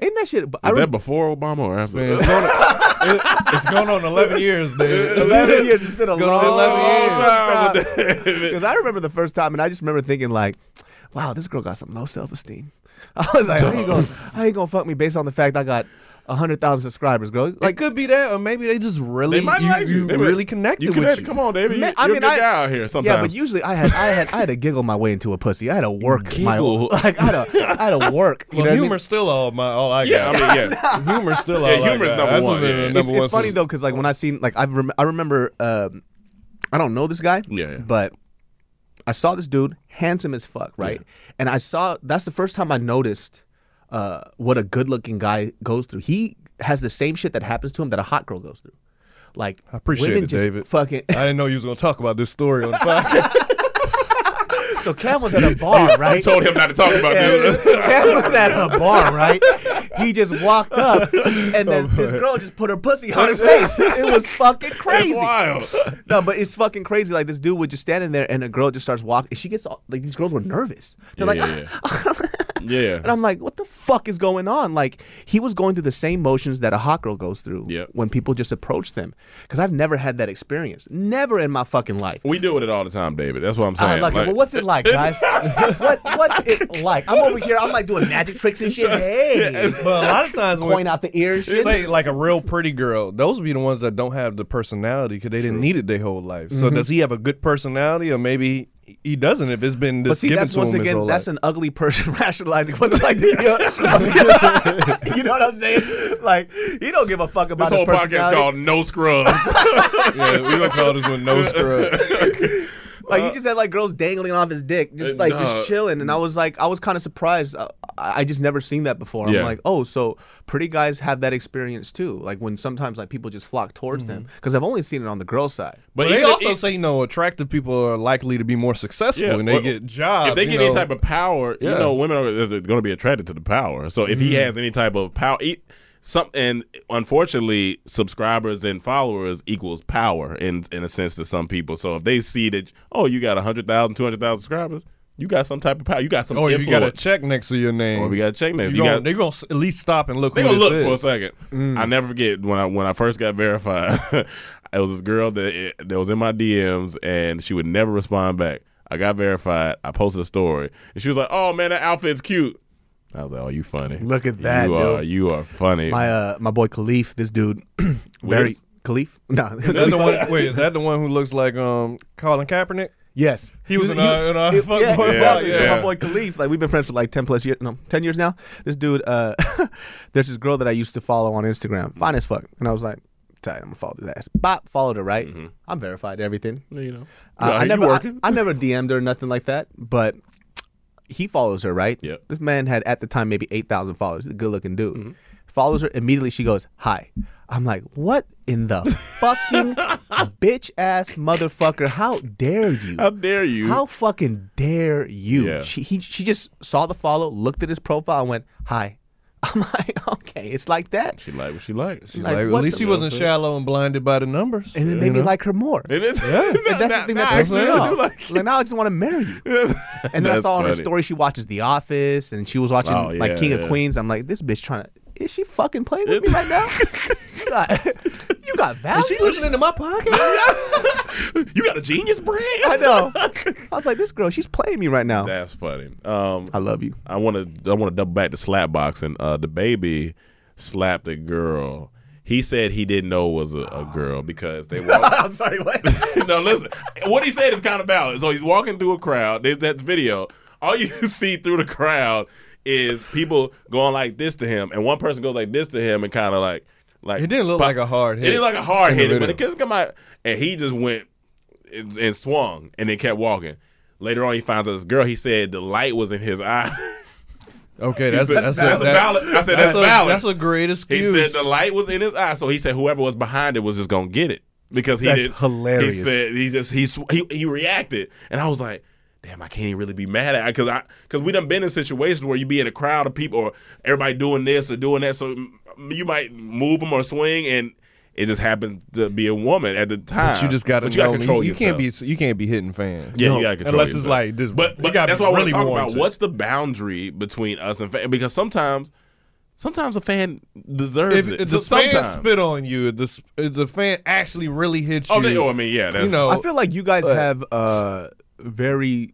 Ain't that shit? I Is that before Obama or after? Man, it's, going on, it- it's going on 11 years, dude. 11 years. It's been a It's long, long years. time. Because I remember the first time, and I just remember thinking like, "Wow, this girl got some low self esteem." I was like, "How you gonna, how you gonna fuck me based on the fact I got hundred thousand subscribers, girl?" Like Like, could be that, or maybe they just really They might you, like you. you They might- really connected You with connected. you. Come on, David. Man, you're I mean, a good I- guy out here. Sometimes. yeah, but usually I had, I had, I had to giggle my way into a pussy. I had to work my, Giggle? like I had to, I had to work. You Well, know what I mean? still all my all I yeah, got. I mean, yeah. humor's still all Yeah, I humor's got. number That's one, yeah. number it's, one it's funny though because like when I seen like I rem- I remember um, I don't know this guy Yeah, yeah. but I saw this dude handsome as fuck right and I saw that's the first time I noticed uh, what a good looking guy goes through he has the same shit that happens to him that a hot girl goes through like I appreciate women it, just David. fucking I didn't know you was gonna talk about this story on the podcast. so Cam was at a bar right I told him not to talk about Yeah, this. Cam was at a bar, right? He just walked up, and then Oh, this girl just put her pussy on his face. It was fucking crazy. No, but it's fucking crazy. Like this dude would just standing there, and a girl just starts walking. And she gets all, like these girls were nervous. They're like, yeah, yeah. and I'm like, what the fuck is going on? Like he was going through the same motions that a hot girl goes through Yep. when people just approach them. Because I've never had that experience. Never in my fucking life. We deal with it all the time, David. That's what I'm I saying. like, it. well, what's it like, guys? what What's it like? I'm over here. I'm like doing magic tricks and shit. Hey, but a lot of times when point out the ear and shit. say like a real pretty girl, those would be the ones that don't have the personality because they didn't need it their whole life. So Mm-hmm. does he have a good personality, or maybe he doesn't if it's been But see, given that's to once him again, that's life. an ugly person rationalizing. What's it like? To, you know what I'm saying? Like he don't give a fuck about This whole his podcast called No Scrubs. yeah, we gonna call this one no scrub. Like he just had like girls dangling off his dick, just like Nah. just chilling, and I was like, I was kind of surprised. I, I just never seen that before. I'm like, oh, so pretty guys have that experience too. Like when sometimes like people just flock towards them Mm-hmm. because I've only seen it on the girl side. But But they also if- say you know attractive people are likely to be more successful Yeah, when they or- get jobs. if they get know. any type of power, you Yeah. know, women are going to be attracted to the power. So if he Mm-hmm. has any type of power, he, some and unfortunately, subscribers and followers equals power in in a sense to some people. So if they see that, oh, you got 100,000, 200,000 subscribers, you got some type of power. You got some oh, you got a check next to your name. Or we got a check name. You You gonna, got- they're gonna at least stop and look. They who gonna look for a second. Mm. I never forget when I when I first got verified. it was this girl that that was in my DMs and she would never respond back. I got verified. I posted a story and she was like, "Oh man, that outfit's cute." I was like, "Oh, you funny. Look at that, You are you are funny." My uh, my boy Khalif, this dude, very Wiz? Khalif. No, That's the one. Wait, is that the one who looks like um Colin Kaepernick? Yes, He was in our- in our fuck yeah, boy exactly. vlog, So yeah. my boy Khalif, like we've been friends for like ten plus years, no, ten years now. This dude, uh, there's this girl that I used to follow on Instagram, fine as fuck, and I was like, tight, I'm gonna follow this ass. Bop, followed her right. I'm verified everything. you know, Uh, Are I never, I. I never DM'd her or nothing like that, but he follows her, right? Yep. This man had at the time maybe eight thousand followers. He's a good looking dude. Mm-hmm. Follows her immediately. She goes, "Hi." I'm like, "What in the fucking bitch ass motherfucker? How dare you? How dare you? How fucking dare you?" Yeah. She he, she just saw the follow, looked at his profile, and went, "Hi." I'm like, okay, it's like that, she liked what she liked. She's Like, like, at least she wasn't shallow and blinded by the numbers. and it made me like her more. And it's- And that's the thing that Nah, pissed me off. like Like, now I just want to marry you. And then I That's saw on her story she watches The Office and she was watching Oh, like King yeah. of Queens. I'm like, this bitch trying to. Is she fucking playing with me right now? you got, you got value. She listening to my podcast. you got a genius brain. I know. I was like, this girl, she's playing me right now. That's funny. Um, I love you. I want to I want to double back to slap boxing. Uh, the baby slapped a girl. He said he didn't know it was a, a girl because they walked. I'm sorry, what? no, listen. What he said is kind of valid. So he's walking through a crowd. There's that video. All you see through the crowd is people going like this to him, and one person goes like this to him, and kind of like like It didn't look like a hard hit. It didn't look like a hard hit, but it couldn't come out, and he just went and, and swung, and then kept walking. Later on, he finds out this girl. He said the light was in his eye. Okay, that's said- a, that's, that's a, that- valid- I said that's a, valid. That's a great excuse. He said the light was in his eye, so he said whoever was behind it was just gonna get it because he That's did. hilarious. He said he just he he he reacted, and I was like, damn, I can't even really be mad at because I because we done been in situations where you be in a crowd of people or everybody doing this or doing that, so you might move them or swing, and it just happened to be a woman at the time. But you just got to But you gotta control you, you can't be you can't be hitting fans. Yeah, No, you gotta control unless it's like this- But, but that's be what I want really to talk about. warranted. What's the boundary between us and fans? Because sometimes, sometimes a fan deserves If, it. if the So fan spit on you, if the, if the fan actually really hits you, Oh, they, oh, I mean, yeah, that's, you know, I feel like you guys But- have uh, very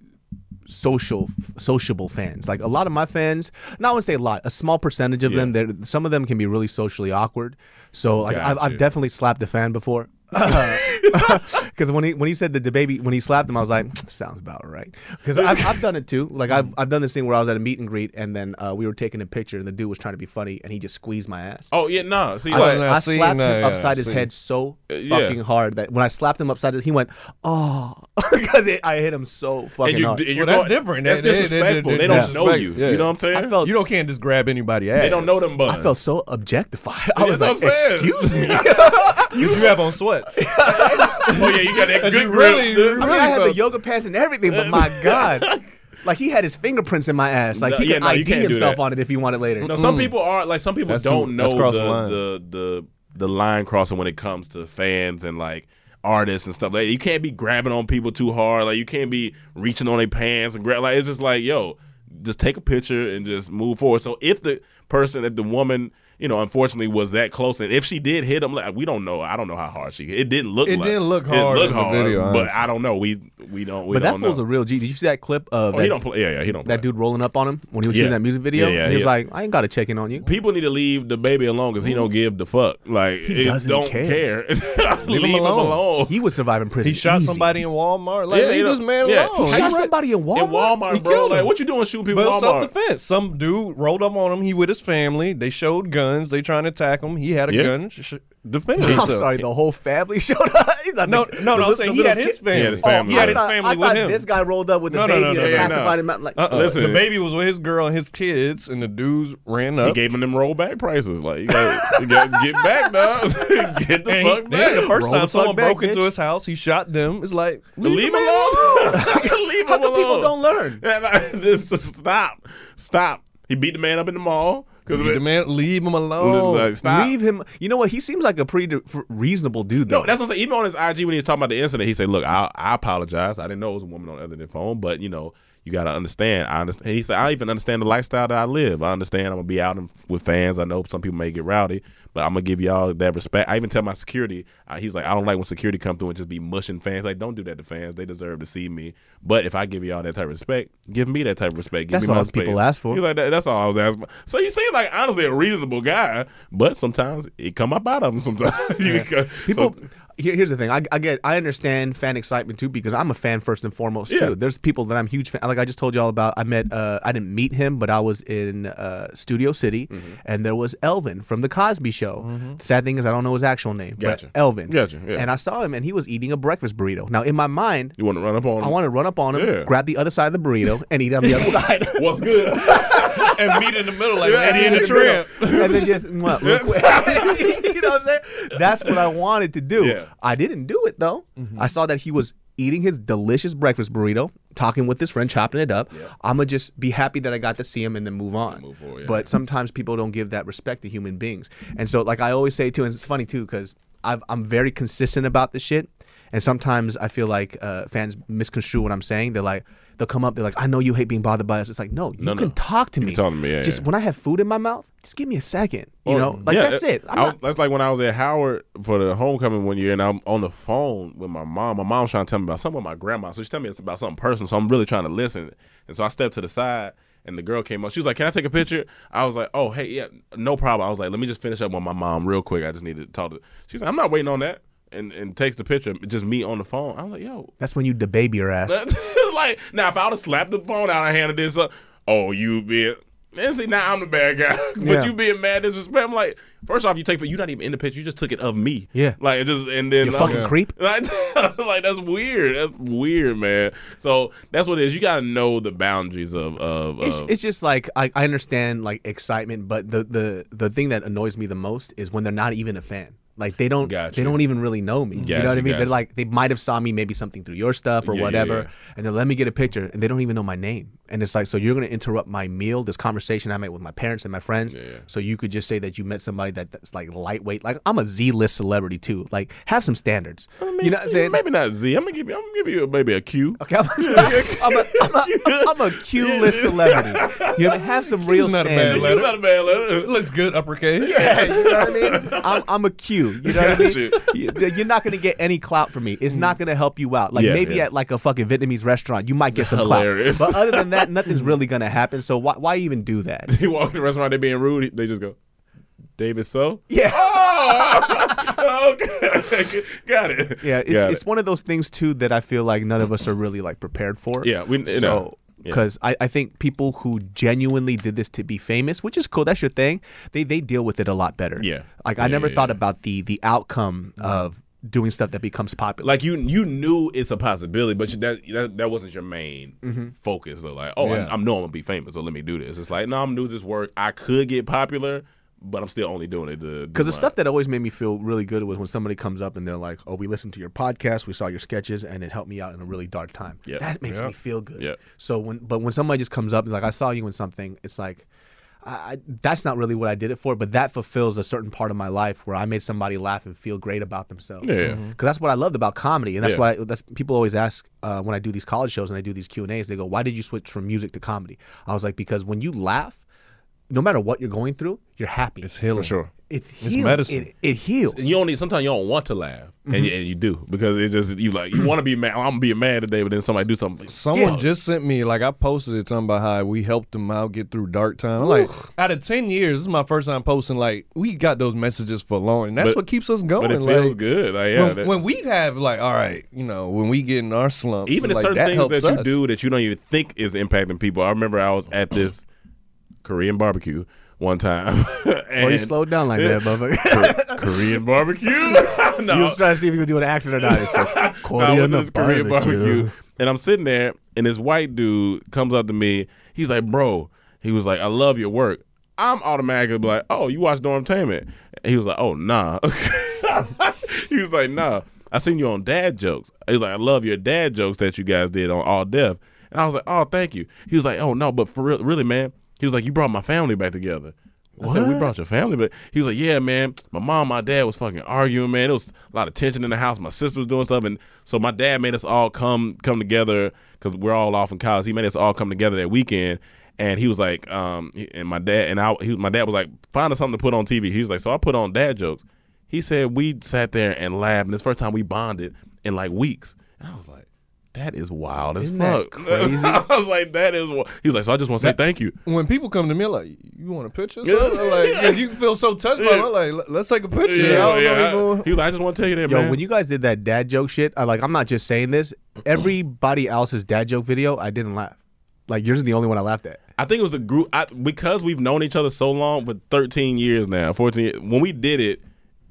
social sociable fans. Like a lot of my fans not want to say a lot a small percentage of them they're- some of them can be really socially awkward. So like I've, I've definitely slapped the fan before because when he when he said that the baby when he slapped him I was like sounds about right because I've, I've done it too like I've, I've done this thing where I was at a meet and greet and then uh, we were taking a picture and the dude was trying to be funny and he just squeezed my ass Oh yeah, no. See, I, like, Nah, I see, slapped nah, him yeah, upside his head so yeah. fucking hard that when I slapped him upside his, he went, "Oh," because I hit him so fucking and you, hard. and you're Well, that's going- different. That's They- they- they- disrespectful. they- They, they don't know you. yeah. You know what I'm saying? I felt you don't can't just grab anybody ass. they don't know them buns. I felt so objectified. I was like, what I'm saying. "Excuse me." You, you have on sweats. oh yeah, you got that good grip. really- dude. I mean, I had the yoga pants and everything, but my god, like he had his fingerprints in my ass. Like No, he yeah, no, ID can't himself on it if he wanted later. No, some people are like some people That's don't too- know the, the line. the the the line crossing when it comes to fans and like artists and stuff. Like you can't be grabbing on people too hard. Like you can't be reaching on their pants and grab. Like it's just like yo, just take a picture and just move forward. So if the person, if the woman. You know, unfortunately, was that close, and if she did hit him, like we don't know. I don't know how hard she. hit. It didn't look. It like, didn't look It didn't hard look in the hard, video, but honestly. I don't know. We we don't. We but that don't fool's know. a real G. Did you see that clip of Oh, that, he don't play. Yeah, yeah, he don't. Play. that dude rolling up on him when he was Yeah. shooting that music video? Yeah, yeah, he was yeah. like, I ain't got to check in on you. People need to leave the baby alone because he don't give the fuck. Like He doesn't don't care. leave, him alone. alone. He was surviving prison. He shot easy. somebody in Walmart. Like, Yeah, leave you this man yeah. alone. He shot somebody in Walmart. in Walmart. Walmart, He bro. killed Like, what you doing shooting people But in Self defense. Some dude rolled up on him. He with his family. They showed guns. They trying to attack him. He had a Yeah. gun. Sh- sh- I'm himself. sorry, the whole family showed up. He's No, the- no, the no. I'm li- saying the he little had his kid- He family. had his family. He had I his thought, family I with thought him. this guy rolled up with the No, no, baby no, and no, yeah, pacified no. him. Like, Uh-uh. Listen. the baby was with his girl and his kids, and the dudes ran up. He gave him them rollback prices. Like you got, you got to get back, dog. get the and he- fuck then back. the first Roll time fuck someone back, broke into bitch. his house, he shot them. It's like Leave him the man alone. Leave how him come people alone. don't learn? Yeah, like, this- just stop, stop. He beat the man up in the mall because Leave man, leave him alone. Like, stop. Leave him. You know what? He seems like a pretty reasonable dude, though. No, that's what I'm saying. Even on his IG when he was talking about the incident, he said, "Look, I, I apologize. I didn't know it was a woman on the other the phone, but you know, you got to understand. I understand." He said, "I even understand the lifestyle that I live. I understand. I'm gonna be out in- with fans. I know some people may get rowdy, but I'm gonna give y'all that respect. I even tell my security. Uh, he's like, I don't like when security come through and just be mushing fans. Like, don't do that to fans. They deserve to see me. But if I give y'all that type of respect, give me that type of respect. Give That's me all people ask for. He's like, that, that's all I was asking. for. So he seems like honestly a reasonable guy, but sometimes it come up out of him. Sometimes can- People. so- here, here's the thing. I, I get. I understand fan excitement too because I'm a fan first and foremost Yeah. too. There's people that I'm huge fan. Like I just told y'all about. I met. Uh, I didn't meet him, but I was in uh, Studio City, Mm-hmm. and there was Elvin from the Cosby Show. The sad thing is I don't know his actual name, Gotcha. but Elvin. Gotcha, yeah. And I saw him, and he was eating a breakfast burrito. Now in my mind, You want to run up on him? I want to run up on him, Yeah. grab the other side of the burrito, and eat on the other side. What's good? and meet in the middle like Yeah, Eddie and the in the Tramp. and then just mwah, real quick. you know what I'm saying? That's what I wanted to do. Yeah. I didn't do it though. Mm-hmm. I saw that he was eating his delicious breakfast burrito, talking with his friend, chopping it up. I'm gonna just be happy that I got to see him and then move on. move forward, yeah. But sometimes people don't give that respect to human beings, and so like I always say too, and it's funny too because I'm very consistent about this shit. And sometimes I feel like uh, fans misconstrue what I'm saying. They're like, they'll come up, they're like, I know you hate being bothered by us. It's like, no, you No, can no. talk to You me. talk to me, yeah, just yeah. when I have food in my mouth, just give me a second. You Or- know, like yeah, that's it. I not, that's like when I was at Howard for the homecoming one year, and I'm on the phone with my mom. My mom's trying to tell me about something with my grandma, so she's telling me it's about something personal. So I'm really trying to listen, and so I step to the side. And the girl came up. She was like, "Can I take a picture?" I was like, "Oh, hey, yeah, no problem." I was like, "Let me just finish up with my mom real quick. I just need to talk to." She's like, "I'm not waiting on that," and and takes the picture. Just me on the phone. I was like, "Yo, that's when you debaby your ass. like now if I would have slapped the phone out of hand and did something, oh you being and see now I'm the bad guy, but Yeah. you being mad disrespect. I'm like, first off, you take, but you're not even in the picture. You just took it of me. Yeah. like it just and then You I'm- fucking creep. Like, like that's weird. That's weird, man. So that's what it is. You got to know the boundaries of of. It's, of it's just like I, I understand like excitement, but the, the the thing that annoys me the most is when they're not even a fan. Like they don't Got they don't even really know me. you know what I mean? got They're like they might have saw me maybe something through your stuff or Yeah, yeah, whatever, yeah. and then let me get a picture, and they don't even know my name. And it's like so you're gonna interrupt my meal, this conversation I made with my parents and my friends, so you could just say that you met somebody that, that's like lightweight. Like I'm a Z list celebrity too. Like have some standards. you know what I'm saying? Maybe not Z. I'm gonna give you. I'm gonna give you maybe a Q. Okay, I'm, I'm, a, I'm, a, I'm a Q list celebrity. You know, have some real not a bad standards. letter. It's not a bad letter. It looks good uppercase. Yeah, you know what I mean? I'm, I'm a Q. You know what I mean? you. You- You're not gonna get any clout from me. It's not gonna help you out. Like Yeah, maybe yeah. at like a fucking Vietnamese restaurant, you might get some Hilarious. clout. But other than that, nothing's really gonna happen. So why, why even do that? He walk in the restaurant, they're being rude. They just go, David. So Yeah. Oh, okay. Got it. Yeah, it's Got it's it. one of those things too that I feel like none of us are really like prepared for. Yeah, we- you know, so yeah. because I, I think people who genuinely did this to be famous, which is cool, that's your thing. They they deal with it a lot better. Yeah. like I Yeah, never yeah, thought about the the outcome of doing stuff that becomes popular. like you you knew it's a possibility, but you, that, that that wasn't your main Mm-hmm. focus. Of like, oh. I, I know I'm gonna be famous, so let me do this. It's like, no, I'm doing this work. I could get popular, but I'm still only doing it Because the stuff that always made me feel really good was when somebody comes up and they're like, "Oh, we listened to your podcast, we saw your sketches, and it helped me out in a really dark time." Yep. That makes Yep. me feel good. Yep. So when, but when somebody just comes up and like, "I saw you in something," it's like, I, I, that's not really what I did it for, but that fulfills a certain part of my life where I made somebody laugh and feel great about themselves. Yeah. Because that's what I loved about comedy, and that's Yeah. why that's people always ask uh, when I do these college shows and I do these Q and A's. They go, "Why did you switch from music to comedy?" I was like, "Because when you laugh." No matter what you're going through, you're happy. It's healing. for sure. it's It's medicine. It, it heals. And you don't need. Sometimes you don't want to laugh, and, mm-hmm. you, and you do because it just you like you want to be mad. I'm being mad today, but then somebody do something. Someone Yeah. just sent me like I posted it talking about how we helped them out get through dark time. I'm like, out of ten years, this is my first time posting. Like we got those messages for long, and that's But- what keeps us going. but it feels like, good. Like, yeah, when, that- when we have like, all right, you know, when we get in our slumps, even in like, certain that things helps that you us. do that you don't even think is impacting people. I remember I was at this Korean barbecue one time. and Oh, you slowed down like that, motherfucker. Korean barbecue. no, You was trying to see if you could do an accent or not. It's like, No, Korean to this Korean barbecue. barbecue, and I'm sitting there, and this white dude comes up to me. He's like, "Bro," he was like, "I love your work." I'm automatically like, "Oh, you watch Dormtainment?" He was like, "Oh, nah." he was like, "Nah." I seen you on Dad Jokes. He was like, "I love your dad jokes that you guys did on All Def." And I was like, "Oh, thank you." He was like, "Oh no, but for real, really, man." He was like, "You brought my family back together." I said, we brought your family, but he was like, yeah, man. My mom, my dad was fucking arguing, man. There was a lot of tension in the house. My sister was doing stuff, and so my dad made us all come come together because we're all off in college. He made us all come together that weekend, and he was like, um, and my dad and I, he, my dad was like, find us something to put on TV. He was like, so I put on dad jokes. He said we sat there and laughed, and it's the first time we bonded in like weeks, and I was like. That is wild as Isn't that fuck. crazy? I was like, that is. Wild. He was like, so I just want to say thank you. when people come to me like, you want a picture? or something?" like, 'cause you feel so touched by it. I'm like, let's take a picture. I don't know if He was like, I just want to tell you that, Yo, man. when you guys did that dad joke shit, I like I'm not just saying this. Everybody else's dad joke video, I didn't laugh. Like yours is the only one I laughed at. I think it was the group I, because we've known each other so long for 13 years now, 14. Years, when we did it,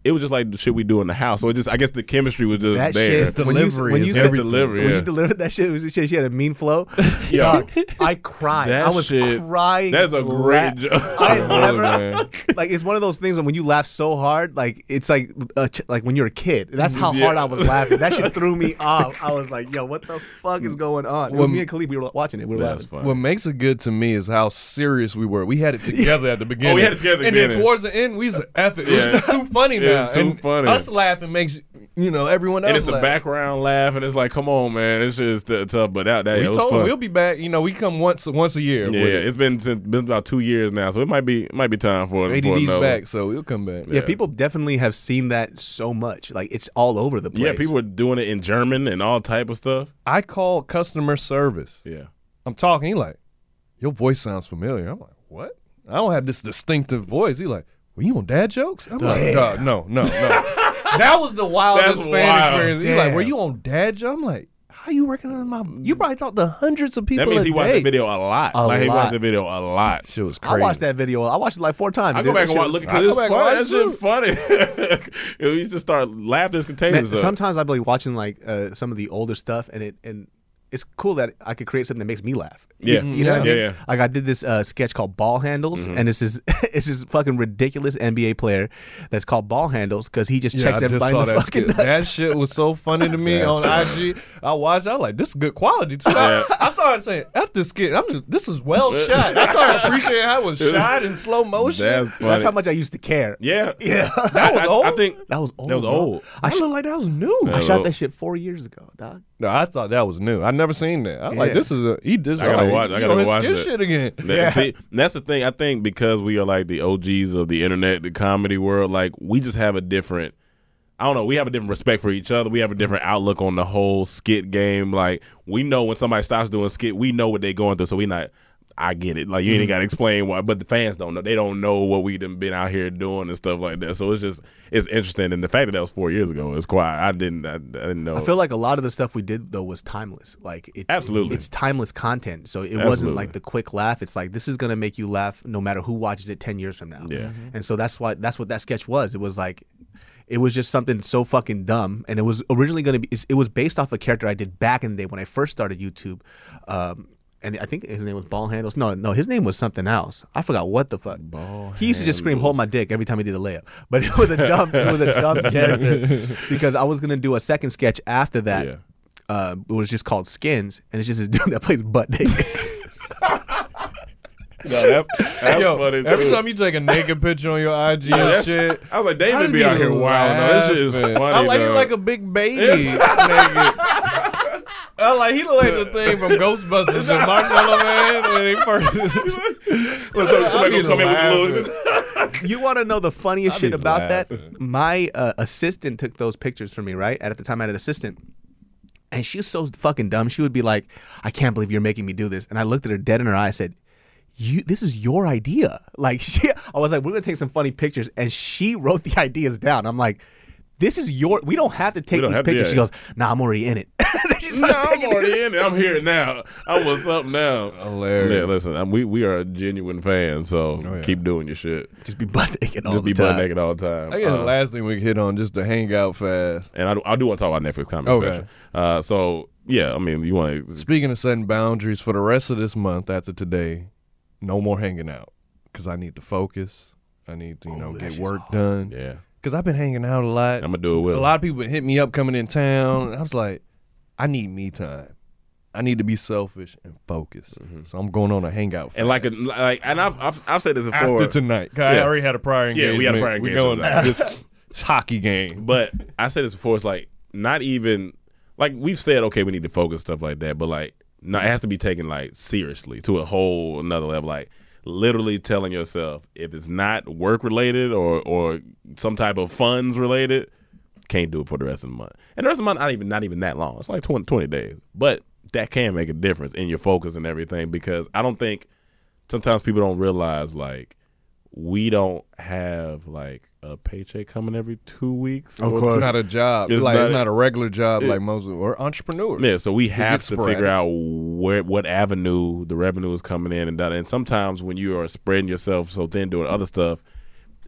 it was just like the shit we do in the house. So it just, I guess, the chemistry was just That there. shit, when you, delivery when you said everything. delivery, when you delivered that shit, it was shit. She had a mean flow. Yeah. I cried. That I was shit- crying. that's a great la- joke. I had Really, never man. like it's one of those things when you laugh so hard, like it's like uh, ch- like when you're a kid. That's how Yeah. hard I was laughing. That shit threw me off. I was like, yo, what the fuck is going on? It was Well, me and Khalif. We were watching it. We were That's laughing. funny. What makes it good to me is how serious we were. We had it together at the beginning. Oh, we had it together at the And then towards the end, we was F it. Yeah. Too funny Yeah, it's too and funny. Us laughing makes, you know, everyone else and it's the background laugh, and it's like, come on, man, it's just t- tough. But that, that We it was told fun. him we'll be back. You know, we come once once a year. yeah, with it. it's been since, been about two years now, so it might be it might be time for it. for ADD's another- back, so we'll come back. Yeah, people definitely have seen that so much. Like it's all over the place. Yeah, people are doing it in German and all type of stuff. I call customer service. Yeah. I'm talking. He like, your voice sounds familiar. I'm like, what? I don't have this distinctive voice. He like, were you on dad jokes? I'm like, "Dog, no, no, no. that was the wildest That's fan wild. experience. He like, were you on dad jokes? I'm like, how you recognize my? You probably talked to hundreds of people. That means a he watched day. the video a lot. A like he lot. watched the video a lot. Shit was crazy. I watched that video. I watched it like four times. I go back and watch, look I because it's funny. watch That shit funny. you just start laughter is Man, sometimes I'll be watching like uh, some of the older stuff, and it and it's cool that I could create something that makes me laugh. Yeah. you, know, what I Yeah, mean? yeah. Mm-hmm. Like I did this uh, sketch called Ball Handles, and it's this it's this fucking ridiculous NBA player that's called Ball Handles because he just Yeah, checks I everybody saw in the that fucking skit. nuts. That shit was so funny to me on IG. I watched. I was like, this is good quality too. I, I started saying, "F this skit." I'm just, this is well shot. I started appreciating how it was shot in slow motion. That's funny. That's how much I used to care. Yeah, Yeah. That was I, old? I think That was old. That was bro. old. I, I sh- looked like that was new. I shot that shit four years ago, dog. No, I thought that was new. I never seen that. I was like, this is a he. This I gotta like, watch- I gotta on his watch skit shit again. That- See, that's the thing. I think because we are like the OGs of the internet, the comedy world, like we just have a different. I don't know. We have a different respect for each other. We have a different outlook on the whole skit game. Like we know when somebody stops doing skit, we know what they're going through. So we not. I get it. Like you Mm-hmm. ain't got to explain why, but the fans don't know. They don't know what we done been out here doing and stuff like that. So it's just it's interesting. And the fact that that was four years ago is quite. I didn't. I, I didn't know. I feel like a lot of the stuff we did though was timeless. Like it's Absolutely. it's timeless content. So it Absolutely. wasn't like the quick laugh. It's like this is gonna make you laugh no matter who watches it ten years from now. Yeah. And so that's why that's what that sketch was. It was like it was just something so fucking dumb, and it was originally gonna be. It was based off a character I did back in the day when I first started YouTube. Um, and I think his name was Ball Handles. No, no, his name was something else. I forgot what the fuck. Ball he used to just scream "Hold my dick" every time he did a layup. But it was a dumb, it was a dumb character because I was gonna do a second sketch after that. Yeah. Uh, it was just called Skins, and it's just this dude that plays butt dick. No, that's, that's Yo, funny. every too. time you take a naked picture on your IG and That's- shit, I was like, David be be out here wild. No, this shit is laughing. funny. I like you like a big baby. Naked. I like he look like the thing from Ghostbusters and Marshmallow Man when he first. Well, so somebody I gonna come in with a little. you want to know the funniest I'd shit be about that? My uh, assistant took those pictures for me, right? And at the time, I had an assistant. And she was so fucking dumb. She would be like, I can't believe you're making me do this. And I looked at her dead in her eye. I said, you, this is your idea. Like, she, I was like, we're going to take some funny pictures. And she wrote the ideas down. I'm like, this is your, we don't have to take these have to- pictures. yeah. She goes, nah, I'm already in it. No, I'm already it. in it. I'm here now. I was up now. Hilarious. Yeah, listen, I'm, we we are a genuine fans, so Oh, yeah. keep doing your shit. Just be butt naked all Just the time. Just be butt naked all the time. I guess the Uh, last thing we can hit on just to hang out fast. and I, do- I do want to talk about Netflix comedy Okay. special. Uh, so yeah, I mean, you want to Speaking of setting boundaries for the rest of this month after today, no more hanging out because I need to focus. I need to you know get work done. yeah. Because I've been hanging out a lot. I'm gonna do it well. a lot of people hit me up coming in town. And I was like, I need me time. I need to be selfish and focus. So I'm going on a hangout. Mm-hmm. and like a, like, and I've I've, I've said this before. after tonight. 'Cause I already had a prior game. Yeah, we had a prior engagement going this, this hockey game. But I said this before. It's like not even like we've said. Okay, we need to focus stuff like that. But like, no, it has to be taken like seriously to a whole another level. Like literally telling yourself if it's not work related or or some type of funds related, can't do it for the rest of the month. And the rest of the month not even not even that long. It's like 20, 20 days. But that can make a difference in your focus and everything because I don't think sometimes people don't realize like we don't have like a paycheck coming every two weeks. Of course. It's not a job. It's like not- it's not a regular job it- like most of, or entrepreneurs. Yeah, so we have to figure out where what avenue the revenue is coming in and done. And sometimes when you are spreading yourself so thin doing other stuff,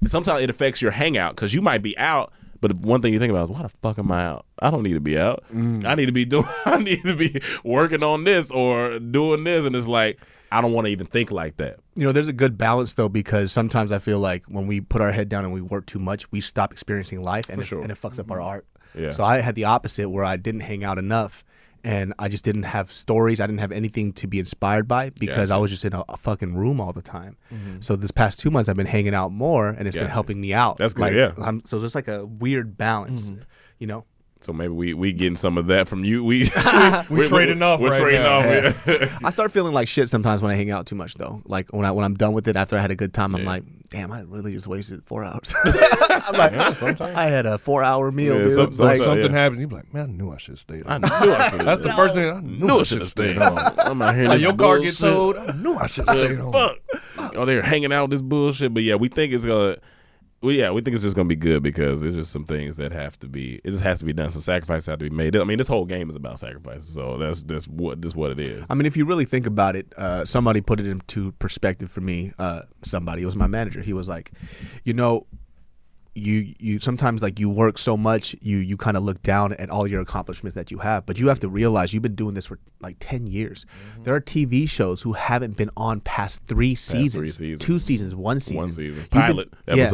sometimes it affects your hangout because you might be out. But one thing you think about is why the fuck am I out? I don't need to be out. Mm. I need to be doing. I need to be working on this or doing this, and it's like I don't want to even think like that. You know, there's a good balance though because sometimes I feel like when we put our head down and we work too much, we stop experiencing life and, it, sure. and it fucks up our mm-hmm. art. Yeah. So I had the opposite where I didn't hang out enough and I just didn't have stories. I didn't have anything to be inspired by because I was just in a, a fucking room all the time. Mm-hmm. So this past two months I've been hanging out more and it's been helping me out. That's good, Like, yeah. I'm, so there's like a weird balance, mm-hmm. you know. So maybe we we getting some of that from you. We We trading off We're right trading now. off. yeah. I start feeling like shit sometimes when I hang out too much though. Like when I when I'm done with it after I had a good time, I'm like, damn, I really just wasted four hours. I'm like, I had a four hour meal, Yeah, dude. some- some- like, Something yeah. happens, you be like, man, I knew I should have stayed. I home. knew I should That's the first thing. I knew I should have stayed home. I'm out here. Like, your car gets bullshit. towed. I knew I should have stayed home. Fuck. Oh, they're hanging out with this bullshit. But yeah, we think it's gonna. Well, yeah, we think it's just gonna be good because there's just some things that have to be. It just has to be done. Some sacrifices have to be made. I mean, this whole game is about sacrifices. So that's that's what this what it is. I mean, if you really think about it, uh, somebody put it into perspective for me. Uh, somebody, it was my manager. He was like, you know, you you sometimes like you work so much, you you kind of look down at all your accomplishments that you have, but you have to realize you've been doing this for like ten years. There are TV shows who haven't been on past three seasons, seasons. two seasons, one season, One season. You've been- Pilot yeah.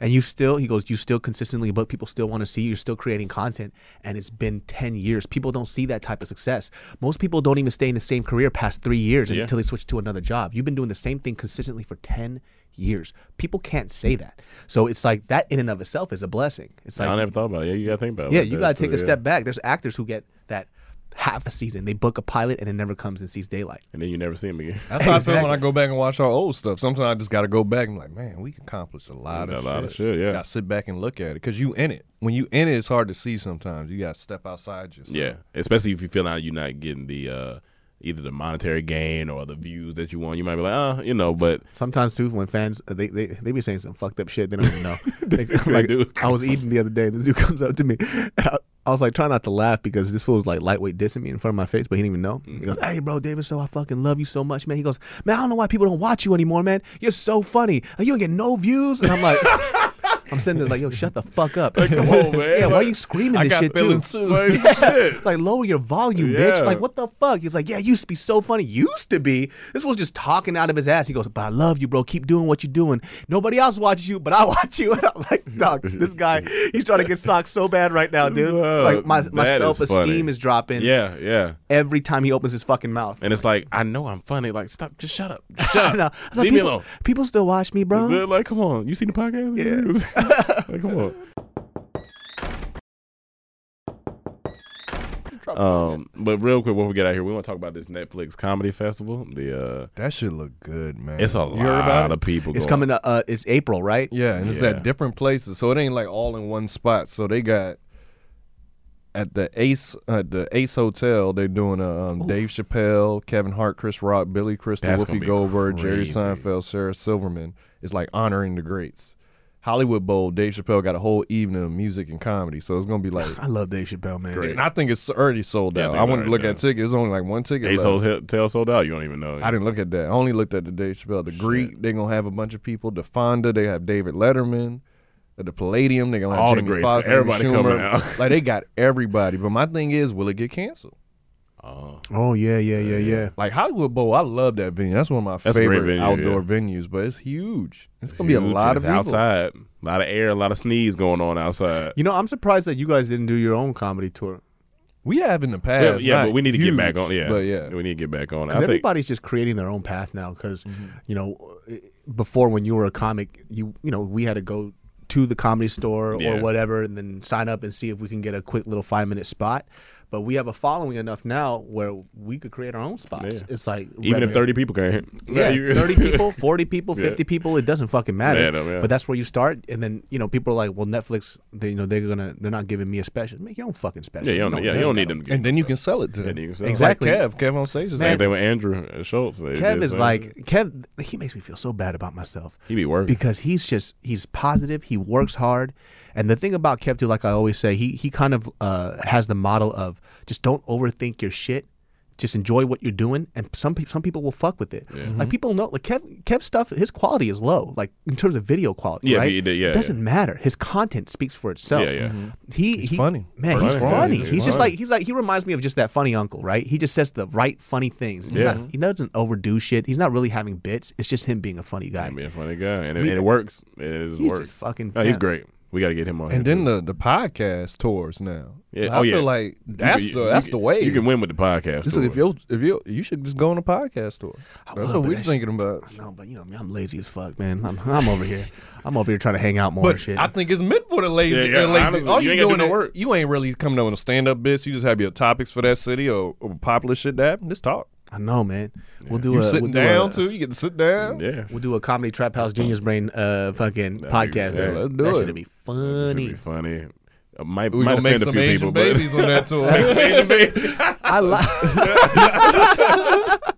And you still, he goes, you still consistently, but people still want to see you. You're still creating content, and it's been 10 years. People don't see that type of success. Most people don't even stay in the same career past three years Yeah. until they switch to another job. You've been doing the same thing consistently for 10 years. People can't say that. So it's like that in and of itself is a blessing. It's like, I never thought about it. Yeah, you gotta think about it. yeah, like you got to take too, a yeah. step back. There's actors who get that half a season. They book a pilot and it never comes and sees daylight. and then you never see him again. That's how I feel when I go back and watch our old stuff. Sometimes I just got to go back and be like, man, we accomplished a lot of shit. A of lot shit. of shit, yeah. Got to sit back and look at it because you in it. When you in it, it's hard to see sometimes. You got to step outside yourself. Yeah, especially if you feel like you're not getting the uh, either the monetary gain or the views that you want. You might be like, ah, you know, but Sometimes too, when fans uh, they, they they be saying some fucked up shit they don't even know. They- They like, do. I was eating the other day, and this dude comes up to me. And I, I was like trying not to laugh because this fool was like lightweight dissing me in front of my face, but he didn't even know. He goes, "Hey, bro, David, so I fucking love you so much, man." He goes, "Man, I don't know why people don't watch you anymore, man. You're so funny. You don't get no views." And I'm like, I'm sitting there like, "Yo, shut the fuck up." come on, man. Yeah, why you screaming this shit too? like, shit. like lower your volume, Yeah. bitch. Like what the fuck? He's like, yeah, used to be so funny. Used to be. This was just talking out of his ass. He goes, but I love you, bro. Keep doing what you're doing. Nobody else watches you, but I watch you. And I'm like, dog, this guy, he's trying to get socked so bad right now, dude. Like my my that is self esteem is dropping Yeah, yeah. every time he opens his fucking mouth. And it's like, I know I'm funny. Like, stop, just shut up. Shut up. I like, Leave me people, alone. people still watch me, bro. Like, come on. You seen the podcast? Yeah. Like, come on. Um, but real quick, before we get out here, we want to talk about this Netflix comedy festival. The uh, That should look good, man. it's a You heard about lot it? of people. It's going. coming. Uh, uh, it's April, right? Yeah, and it's Yeah. at different places, so it ain't like all in one spot. So they got at the Ace at the Ace Hotel. They're doing a um, Dave Chappelle, Kevin Hart, Chris Rock, Billy Crystal, That's gonna Whoopi be Goldberg, Jerry crazy. Seinfeld, Sarah Silverman. It's like honoring the greats. Hollywood Bowl. Dave Chappelle got a whole evening of music and comedy, so it's gonna be like. I love Dave Chappelle, man. Great. And I think it's already sold Yeah, I out. think I, it's wanted to already look done. at tickets. There's only like one ticket. Ace left. Hotel sold out. You don't even know. I didn't look at that. I only looked at the Dave Chappelle. The Greek, they're gonna have a bunch of people. The Fonda, they have David Letterman. At the Palladium, they're gonna have All the Jamie greats, Foxx, everybody Amy coming out. like they got everybody. But my thing is, will it get canceled? Oh, Oh yeah, yeah, yeah, yeah. Like Hollywood Bowl, I love that venue. That's one of my That's a great favorite venue, outdoor yeah. venues. But it's huge. It's, gonna be a huge. lot It's of people. outside. A lot of air, a lot of sneeze going on outside. You know, I'm surprised that you guys didn't do your own comedy tour We have in the past. Yeah, yeah, not but we need to huge, get back on. Yeah, but yeah, we need to get back on. I because think everybody's just creating their own path now. Because mm-hmm. you know, before when you were a comic, you you know we had to go to the comedy store Yeah. or whatever, and then sign up and see if we can get a quick little five minute spot. But we have a following enough now where we could create our own spots. Yeah. It's like even if thirty people came, Yeah, you- 30 people, 40 people, Yeah. 50 people, it doesn't fucking matter. Yeah, no, yeah. But that's where you start. And then, you know, people are like, well, Netflix, they, you know, they're going to, they're not giving me a special. Make your own fucking special. Yeah, you don't, yeah, you don't need them. To and then you can sell it to them. sell. Exactly. Like Kev, Kev on stage is Same like, thing with Andrew Schulz. They Kev is like, Kev, he makes me feel so bad about myself. he be working. because he's just he's positive he works hard and the thing about kev too like i always say he he kind of uh has the model of just don't overthink your shit. Just enjoy what you're doing. And some pe- some people will fuck with it. Like people know like kev kev stuff his quality is low like in terms of video quality Yeah, right? he did- yeah, it doesn't yeah. matter. His content speaks for itself. Yeah, yeah. he He's he- funny. man he's Funny. funny. He's he's just like he's like he reminds me of just that funny uncle right? He just says the right funny things. He's Yeah. not- he doesn't overdo shit. He's not really having bits. It's just him being a funny guy. He be a funny guy, and it, We- and it works. It is he's works. just fucking No, he's great. We got to get him on. and here then too. the the podcast tours now. Yeah. I Oh, yeah. feel like that's can- the you that's can- the way. You can win with the podcast. This tour. if you if you you should just go on a podcast tour. That's what we're that thinking about. No, but you know, me, I'm lazy as fuck, man. I'm, I'm over here. I'm over here trying to hang out more But and shit. I think it's meant for the lazy. Yeah, yeah, the lazy. honestly, All you you, ain't doing do no it- work. You ain't really coming up with stand up bits. You just have your topics for that city or, or popular shit that happened. Just talk. I know, man. We'll do You a sitting we'll do down a, too. You get to sit down. yeah. We'll do a comedy trap house genius brain uh fucking podcast. yeah, there. let's do that it. should be Should funny. be funny. Uh, might We might gonna make offend a some few Asian people, but on that tour. I like.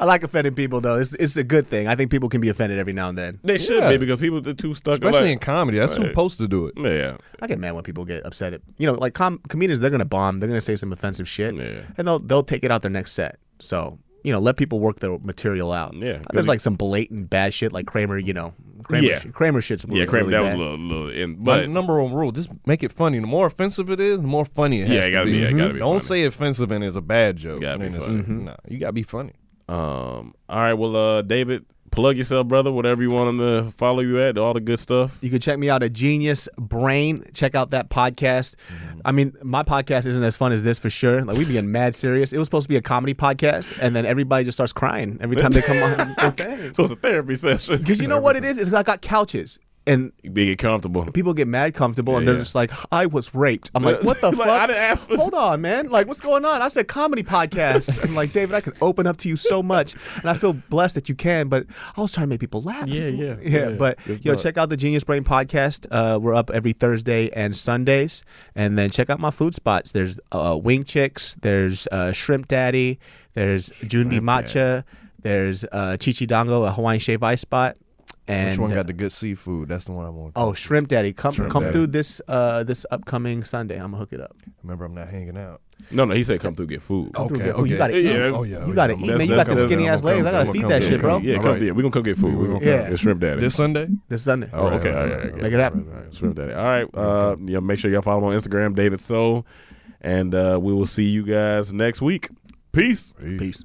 I like offending people though. It's it's a good thing. I think people can be offended every now and then. They should Yeah. be because people are too stuck. Especially like, in comedy. That's who's Right. supposed to do it. yeah. I get mad when people get upset at you know like com- comedians. They're gonna bomb. They're gonna say some offensive shit, Yeah. and they'll they'll take it out their next set. So you know, let people work their material out. Yeah, there's like some blatant bad shit like Kramer. You know, Kramer. Yeah. sh- Kramer shit's Yeah, Kramer, really that was a little, little in, My but number one rule: just make it funny. The more offensive it is, the more funny it has Yeah, it gotta be. be- yeah, it gotta be Don't funny. say offensive and it's a bad joke. Gotta be And it's- funny. Nah, you gotta be funny. um, all right. Well, uh, David, plug yourself, brother. Whatever you want them to follow you at, all the good stuff. You can check me out at Genius Brain. Check out that podcast. Mm-hmm. I mean, my podcast isn't as fun as this for sure. Like we be getting mad serious. It was supposed to be a comedy podcast, and then everybody just starts crying every time they come on. thing. So it's a therapy session. Because you know what it is? It's I got couches, and Be comfortable. people get mad comfortable, and they're yeah. just like, "I was raped." I'm like, "What the Like, fuck?" I didn't ask for- Hold on, man. Like, what's going on? I said comedy podcast. I'm like, David, I can open up to you so much, and I feel blessed that you can. But I was trying to make people laugh. Yeah, yeah, yeah. yeah. But you know, check out the Genius Brain podcast. Uh, we're up every Thursday and Sundays, and then check out my food spots. There's uh, Wing Chicks. There's uh, Shrimp Daddy. There's Jundi Matcha. There's uh, Chichi Dango, a Hawaiian shave ice spot. And Which one got the good seafood? That's the one I want. Oh, Shrimp Daddy, come Shrimp come Daddy. through this uh this upcoming Sunday. I'm gonna hook it up. Remember, I'm not hanging out. No, no, he said come through get food. Come through, Okay, get- oh, you okay. gotta Yeah, eat. that's- Oh, yeah, you oh, gotta eat, man. You got them that's- skinny ass legs. I gotta feed that shit, bro. Yeah, come Alright. through. We gonna come get food. We gonna, Yeah. it's shrimp daddy. This Sunday? This Sunday. Oh, okay, all right, all right, Make it happen. Shrimp Daddy. All right, uh, yeah, make sure y'all follow him on Instagram, David So, and uh, we will see you guys next week. Peace. Peace.